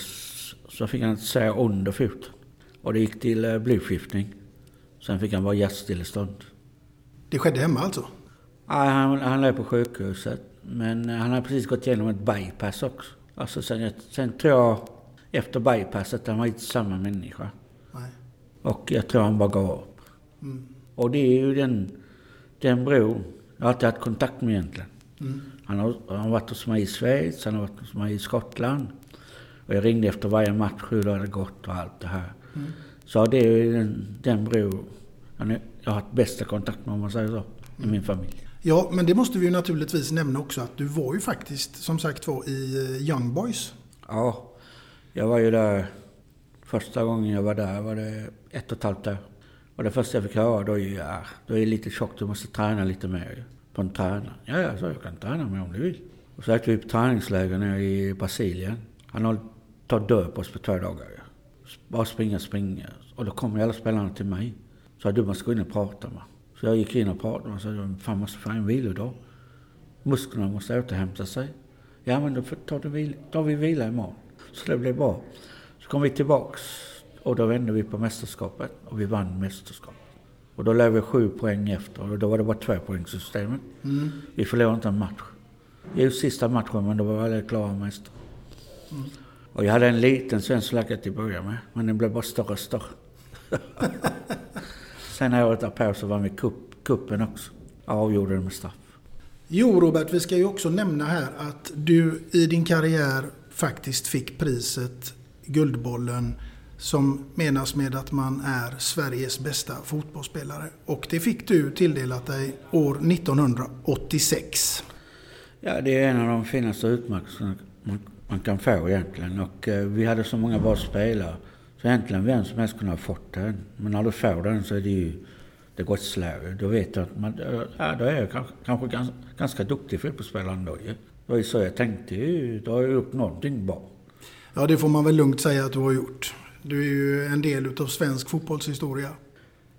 Så fick han säga under foten. Och det gick till eh, blodskiftning. Sen fick han vara hjärtstillestånd. Det skedde hemma alltså? Ja, han, han låg på sjukhuset. Men eh, han har precis gått igenom ett bypass också. Alltså sen, sen tror jag efter bypasset, han var inte samma människa. Nej. Och jag tror han bara gav upp. Mm. Och det är ju den, den bron jag har alltid haft kontakt med egentligen. Mm. Han har, han har varit hos mig i Schweiz, han har varit hos mig i Skottland. Och jag ringde efter varje match hur det hade gått och allt det här. Mm. Så det är den, den bro jag har haft bästa kontakt med om man säger så, i min familj. Ja, men det måste vi ju naturligtvis nämna också att du var ju faktiskt som sagt var i eh, Young Boys. Ja, jag var ju där första gången jag var där var det ett och ett halvt år. Och det första jag fick höra då ja, då är det lite tjockt, du måste träna lite mer på en tränare. Ja, ja, så jag kan träna mer om du vill. Och så åkte vi på träningsläger nere i Brasilien. Han har tagit död på oss på två dagar. Bara springa, springa. Och då kommer alla spelarna till mig. Så jag, du måste gå in och prata med. Så jag gick in och pratade och sa, fan måste få en vilodag. Musklerna måste återhämta sig. Ja men då tar, du vil, tar vi vila imorgon. Så det blev bra. Så kom vi tillbaks och då vände vi på mästerskapet och vi vann mästerskapet. Och då låg vi sju poäng efter och då var det bara två poängsystemet. Mm. Vi förlorade inte en match. Det är ju sista matchen men då var vi klara mästare. Mm. Och jag hade en liten svensk flagga till att börja med, men den blev bara större och större. (laughs) Sen året därpå så vann vi kupp, kuppen också. Avgjorde det med straff. Jo, Robert, vi ska ju också nämna här att du i din karriär faktiskt fick priset Guldbollen som menas med att man är Sveriges bästa fotbollsspelare. Och det fick du tilldelat dig år 1986. Ja, det är en av de finaste utmärkelserna man, man kan få egentligen. Och eh, vi hade så många bra spelare. Så egentligen vem som helst kunde ha fått den. Men när du får den så är det ju... Det går ett slag. Då vet du att man... Ja, då är jag kanske, kanske ganska, ganska duktig fotbollsspelare ändå ju. Det var ju så jag tänkte ju. Då har jag gjort någonting bra. Ja, det får man väl lugnt säga att du har gjort. Du är ju en del utav svensk fotbollshistoria.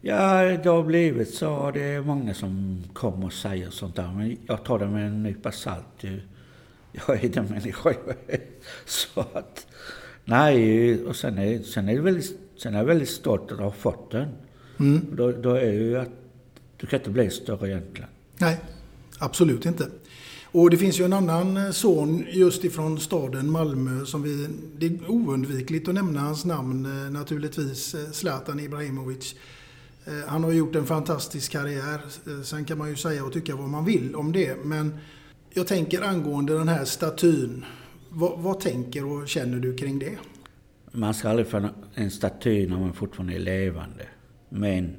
Ja, det har blivit så. Det är många som kommer och säger sånt där. Men jag tar det med en nypa salt. ju. Jag är den människa jag är. Så att... Nej, och sen är, sen är, det väldigt, sen är jag väldigt stolt att ha fått den. Mm. Då, då är ju att... Du kan inte bli större egentligen. Nej, absolut inte. Och det finns ju en annan eh, son just ifrån staden Malmö som vi... Det är oundvikligt att nämna hans namn eh, naturligtvis. eh, Zlatan Ibrahimovic. Han har gjort en fantastisk karriär. Sen kan man ju säga och tycka vad man vill om det. Men jag tänker angående den här statyn. Vad, vad tänker och känner du kring det? Man ska aldrig få en staty när man fortfarande är levande. Men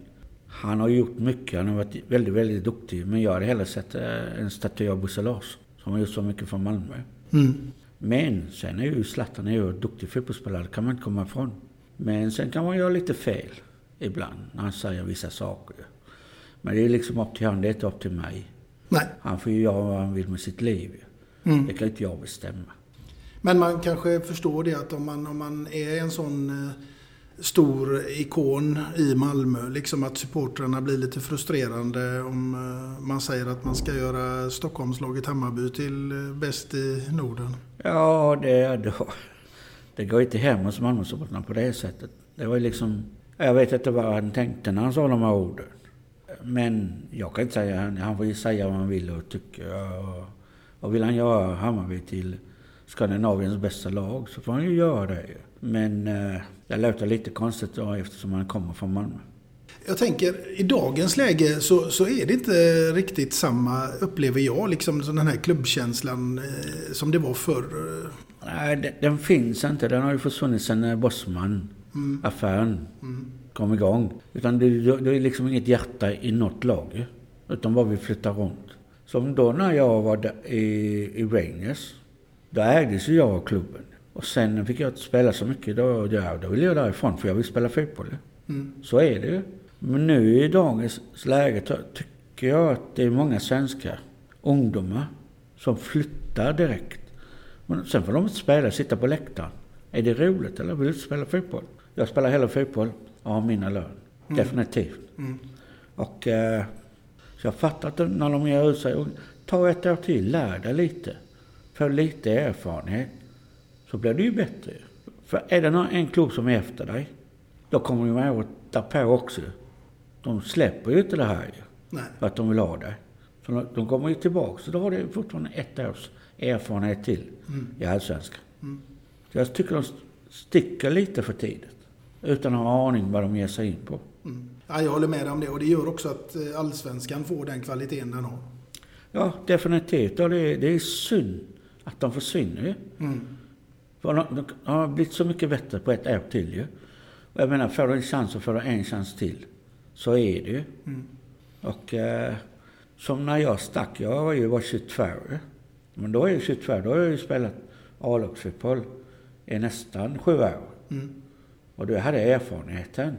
han har gjort mycket. Han har varit väldigt, väldigt duktig. Men jag hade hellre sett eh, en staty av Bosse Larsson. Som har gjort så mycket för Malmö. Mm. Men sen är ju Zlatan är ju en duktig fotbollsspelare. Det kan man inte komma ifrån. Men sen kan man göra lite fel ibland. När han säger vissa saker. Men det är liksom upp till honom. Det är inte upp till mig. Nej. Han får ju göra vad han vill med sitt liv. Mm. Det kan inte jag bestämma. Men man kanske förstår det att om man, om man är en sån eh, stor ikon i Malmö, liksom att supportrarna blir lite frustrerande om eh, man säger att man ska göra Stockholmslaget Hammarby till eh, bäst i Norden. Ja, det då. Det går inte hem hos Malmösupportrarna på det sättet. Det var liksom... Jag vet inte vad han tänkte när han sa de här orden. Men jag kan inte säga... Han, han får ju säga vad han vill och tycker. Och, och vill han göra Hammarby till Skandinaviens bästa lag så får han ju göra det. Men eh, det låter lite konstigt då eftersom han kommer från Malmö. Jag tänker, i dagens läge så, så är det inte riktigt samma, upplever jag, liksom som den här klubbkänslan eh, som det var förr. Nej, den, den finns inte. Den har ju försvunnit sen eh, Bosman-affären kom igång. Utan det, det är liksom inget hjärta i något lag. Utan bara vi flyttar runt. Som då när jag var där i, i Rangers. Då ägdes ju jag av klubben. Och sen fick jag inte spela så mycket. Då, ja, då ville jag därifrån för jag vill spela fotboll. Mm. Så är det ju. Men nu i dagens läge tycker jag att det är många svenska ungdomar som flyttar direkt. Men sen får de inte spela, sitta på läktaren. Är det roligt eller vill du spela fotboll? Jag spelar hellre fotboll har mina lön. Mm. Definitivt. Mm. Och eh, så jag fattar att när de ger ut sig, ta ett år till, lär dig lite. Få lite erfarenhet. Så blir det ju bättre. För är det någon, en klubb som är efter dig, då kommer de året därpå också. De släpper ju inte det här ju. Nej. För att de vill ha det. Så de, de kommer ju tillbaka. Så då har du fortfarande ett års erfarenhet till Mm. i Allsvenskan. Mm. Så jag tycker de sticker lite för tidigt. Utan att ha aning vad de ger sig in på. Mm. Ja, jag håller med dig om det och det gör också att eh, allsvenskan får den kvaliteten den har. Ja, definitivt. Och det, är- det är synd att de försvinner ju. Mm. För de, de har blivit så mycket bättre på ett år till ju. Och jag menar, får du en chans så får du en chans till. Så är det ju. Mm. Och eh, som när jag stack, jag var ju bara 22 ju. Men då är jag 22, då har jag ju spelat A-lagsfotboll i nästan sju år. Mm. Och då hade jag erfarenheten.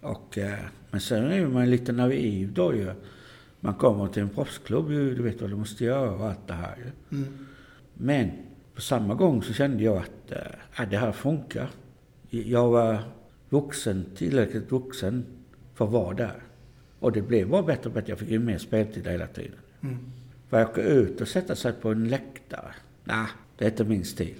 Och, eh, men sen är man lite naiv då ju. Man kommer till en proffsklubb ju, du vet vad du måste göra och allt det här. Mm. Men på samma gång så kände jag att äh, det här funkar. Jag var vuxen, tillräckligt vuxen för att vara där. Och det blev bara bättre och bättre. Jag fick ju mer speltid hela tiden. Mm. För att åka ut och sätta sig på en läktare, nej, det är inte min stil.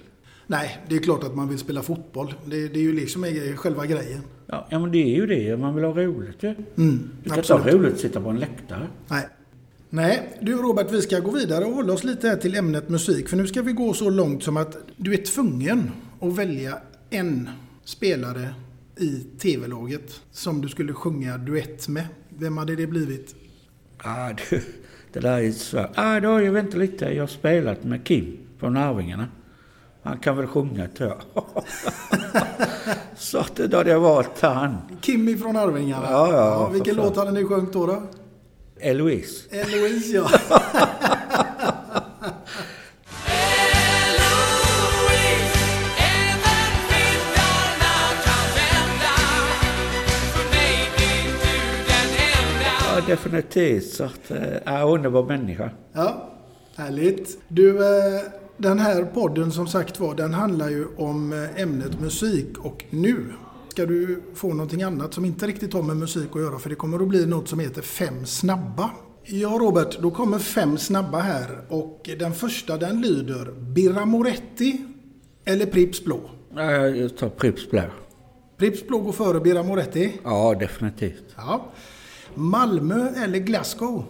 Nej, det är klart att man vill spela fotboll. Det, det är ju liksom själva grejen. Ja, ja, men det är ju det. Man vill ha roligt ju. Mm, du kan inte ha absolut. roligt att sitta på en läktare. Nej. Nej, du Robert, vi ska gå vidare och hålla oss lite här till ämnet musik. För nu ska vi gå så långt som att du är tvungen att välja en spelare i tv-laget som du skulle sjunga duett med. Vem hade det blivit? Ah, du, det där är svårt. Ah, då jag väntat lite. Jag har spelat med Kim från Arvingarna. Han kan väl sjunga tror jag. Så att då hade jag valt han. Kim från Arvingarna. Ja, ja, för vilken låt hade ni sjungit då? då? Eloise. Eloise, ja. (laughs) Ja, definitivt. Så att, ja, underbar människa. Ja, härligt. Du, eh, den här podden som sagt var, den handlar ju om eh, ämnet musik och nu ska du få någonting annat som inte riktigt har med musik att göra för det kommer att bli något som heter Fem snabba. Ja Robert, då kommer fem snabba här och den första den lyder Birra Moretti eller Pripps Blå? Ja, jag tar Pripps Blå. Pripps Blå går före Birra Moretti. Ja, definitivt. Ja. Malmö eller Glasgow?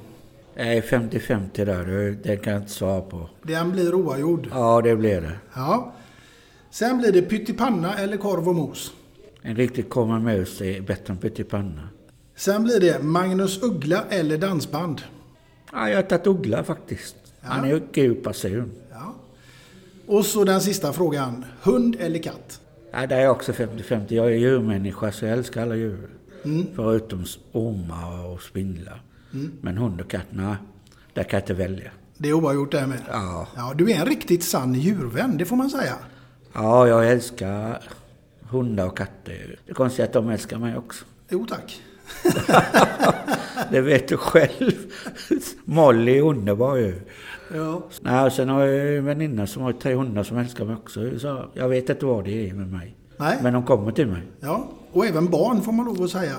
Är 50-50 där. Det- Det kan jag inte svara på. Den blir oavgjord. Ja, det blir det. Ja. Sen blir det pyttipanna eller korv och mos. En riktig korvmus är bättre än pyttipanna. Sen blir det Magnus Uggla eller dansband. Ja, jag har tagit Uggla faktiskt. Han är en god person. Ja. Och så den sista frågan. Hund eller katt? Ja, där är också 50-50. Jag är djurmänniska så jag älskar alla djur. Mm. Förutom ormar och spindlar. Mm. Men hund och katt, nej. Där kan jag inte välja. Det är oavgjort det med. Ja. Ja, du är en riktigt sann djurvän, det får man säga. Ja, jag älskar hundar och katter. Det är konstigt att de älskar mig också. Jo tack. (laughs) Det vet du själv. Molly är underbar ju. Ja. Nej, och sen har jag en väninna som har tre hundar som älskar mig också. Så jag vet inte vad det är med mig. Nej. Men de kommer till mig. Ja, och även barn får man lov att säga.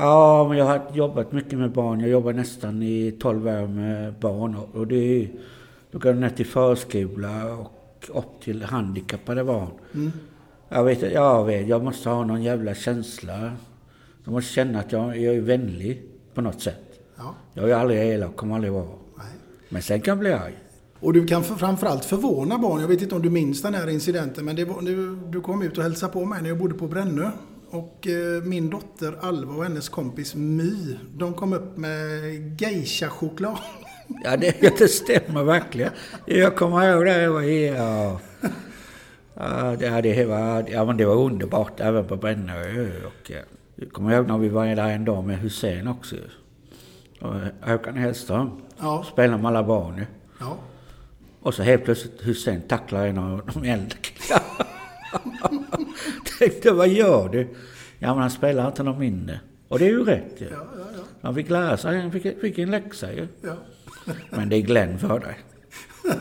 Ja, men jag har jobbat mycket med barn. Jag jobbar nästan i 12 år med barn. Och det är, då går jag ner till förskola och upp till handikappade barn. Mm. Jag vet, jag vet, jag måste ha någon jävla känsla. Jag måste känna att jag, jag är vänlig på något sätt. Ja. Jag är aldrig elak, kommer aldrig vara. Men sen kan jag bli arg. Och du kan för, framförallt förvåna barn. Jag vet inte om du minns den här incidenten, men det var, du, du kom ut och hälsade på mig när jag bodde på Brännö. Och eh, min dotter Alva och hennes kompis My, de kom upp med geisha-choklad. (laughs) Ja, det, det stämmer verkligen. Jag kommer ihåg det. Jag var ja, ja, det, det, var, ja, men det var underbart även på Brännö. Och, ja, jag kommer ihåg när vi var där en dag med Hussein också. Och Håkan Hellström. Ja. Spelade med alla barn. Ja. Och så helt plötsligt Hussein tacklar en av de äldre (laughs) Tänkte, vad gör du? Ja, men han spelar inte någon mindre. Och det är ju rätt ju. Ja, ja, ja. Han fick lära sig, han fick, fick en läxa ju. Ja. (laughs) Men det är Glenn för dig. (laughs)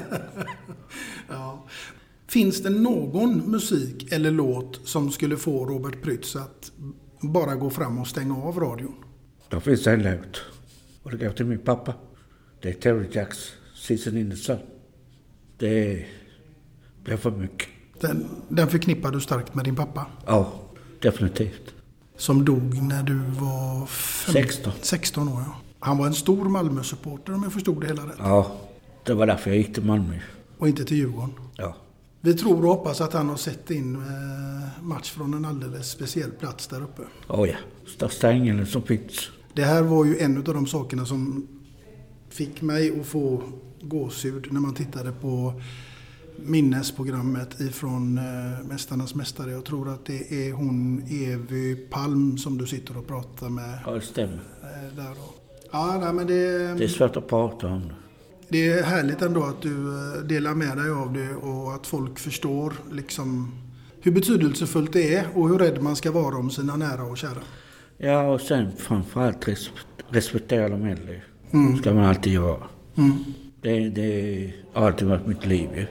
ja. Finns det någon musik eller låt som skulle få Robert Prytz att bara gå fram och stänga av radion? Då finns det en låt. Och det går till min pappa. Det är Terry Jacks Season in the Sun. Det blir för mycket. Den, den förknippar du starkt med din pappa. Ja, definitivt. Som dog när du var fem, 16. 16 år. Ja. Han var en stor Malmö-supporter om jag förstod det hela rätt. Ja, det var därför jag gick till Malmö. Och inte till Djurgården. Ja. Vi tror och hoppas att han har sett in eh, match från en alldeles speciell plats där uppe. Oh ja, största ängeln som finns. Det här var ju en av de sakerna som fick mig att få gåshud när man tittade på minnesprogrammet ifrån eh, Mästarnas Mästare. Jag tror att det är hon Evy Palm som du sitter och pratar med. Ja, det stämmer. eh, Där då. Ja, nej, men det, Det är svårt att prata om det. det är härligt ändå att du eh, delar med dig av det och att folk förstår liksom hur betydelsefullt det är och hur rädd man ska vara om sina nära och kära. Ja, och sen framförallt res respektera de äldre. Mm. ska man alltid göra. Mm. Det, det har alltid varit mitt liv ju.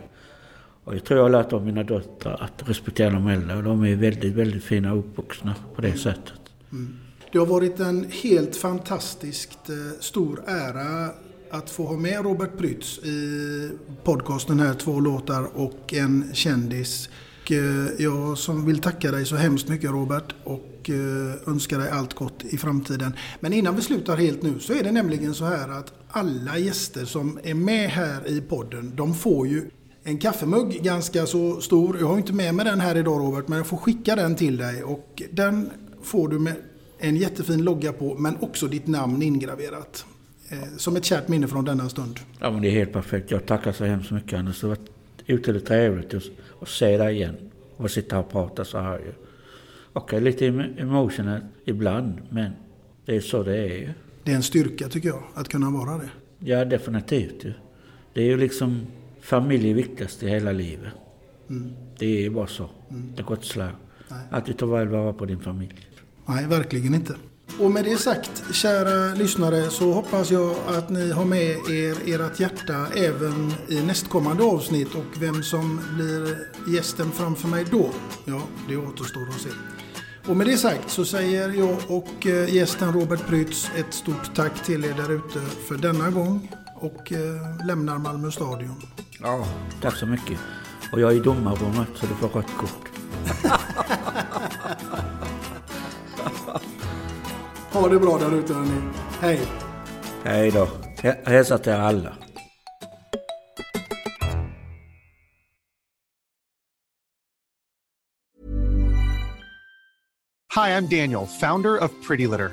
Och jag tror jag har lärt av mina döttrar att respektera de äldre. Och de är väldigt, väldigt fina uppvuxna på det sättet. Mm. Det har varit en helt fantastiskt eh, stor ära att få ha med Robert Prytz i podcasten här, två låtar och en kändis. Och, eh, Jag som vill tacka dig så hemskt mycket Robert och eh, önskar dig allt gott i framtiden. Men innan vi slutar helt nu så är det nämligen så här att alla gäster som är med här i podden, de får ju en kaffemugg ganska så stor. Jag har inte med mig den här idag Robert, men jag får skicka den till dig. Och den får du med en jättefin logga på, men också ditt namn ingraverat. Eh, Som ett kärt minne från denna stund. Ja men det är helt perfekt. Jag tackar så hemskt mycket Anders. Det har varit otroligt trevligt att, att se dig igen. Och sitta och prata så här ju. Okej, lite em- emotional ibland. Men det är så det är ju. Det är en styrka tycker jag, att kunna vara det. Ja definitivt ju. Det är ju liksom familj är viktigast i hela livet. Mm. Det är bara så. Det går inte slå. Alltid ta väl vara på din familj. Nej, verkligen inte. Och med det sagt, kära lyssnare, så hoppas jag att ni har med er ert hjärta även i nästkommande avsnitt och vem som blir gästen framför mig då, ja, det återstår att se. Och med det sagt så säger jag och eh, gästen Robert Prytz ett stort tack till er där ute för denna gång och eh, lämnar Malmö stadion. Ja, tack så mycket. Och jag är i domarrummet så du får rött kort. (laughs) Ha det bra där ute hörni. Hej! Hej då. Hä- Hälsa till alla. Hi, I'm Daniel, founder of Pretty Litter.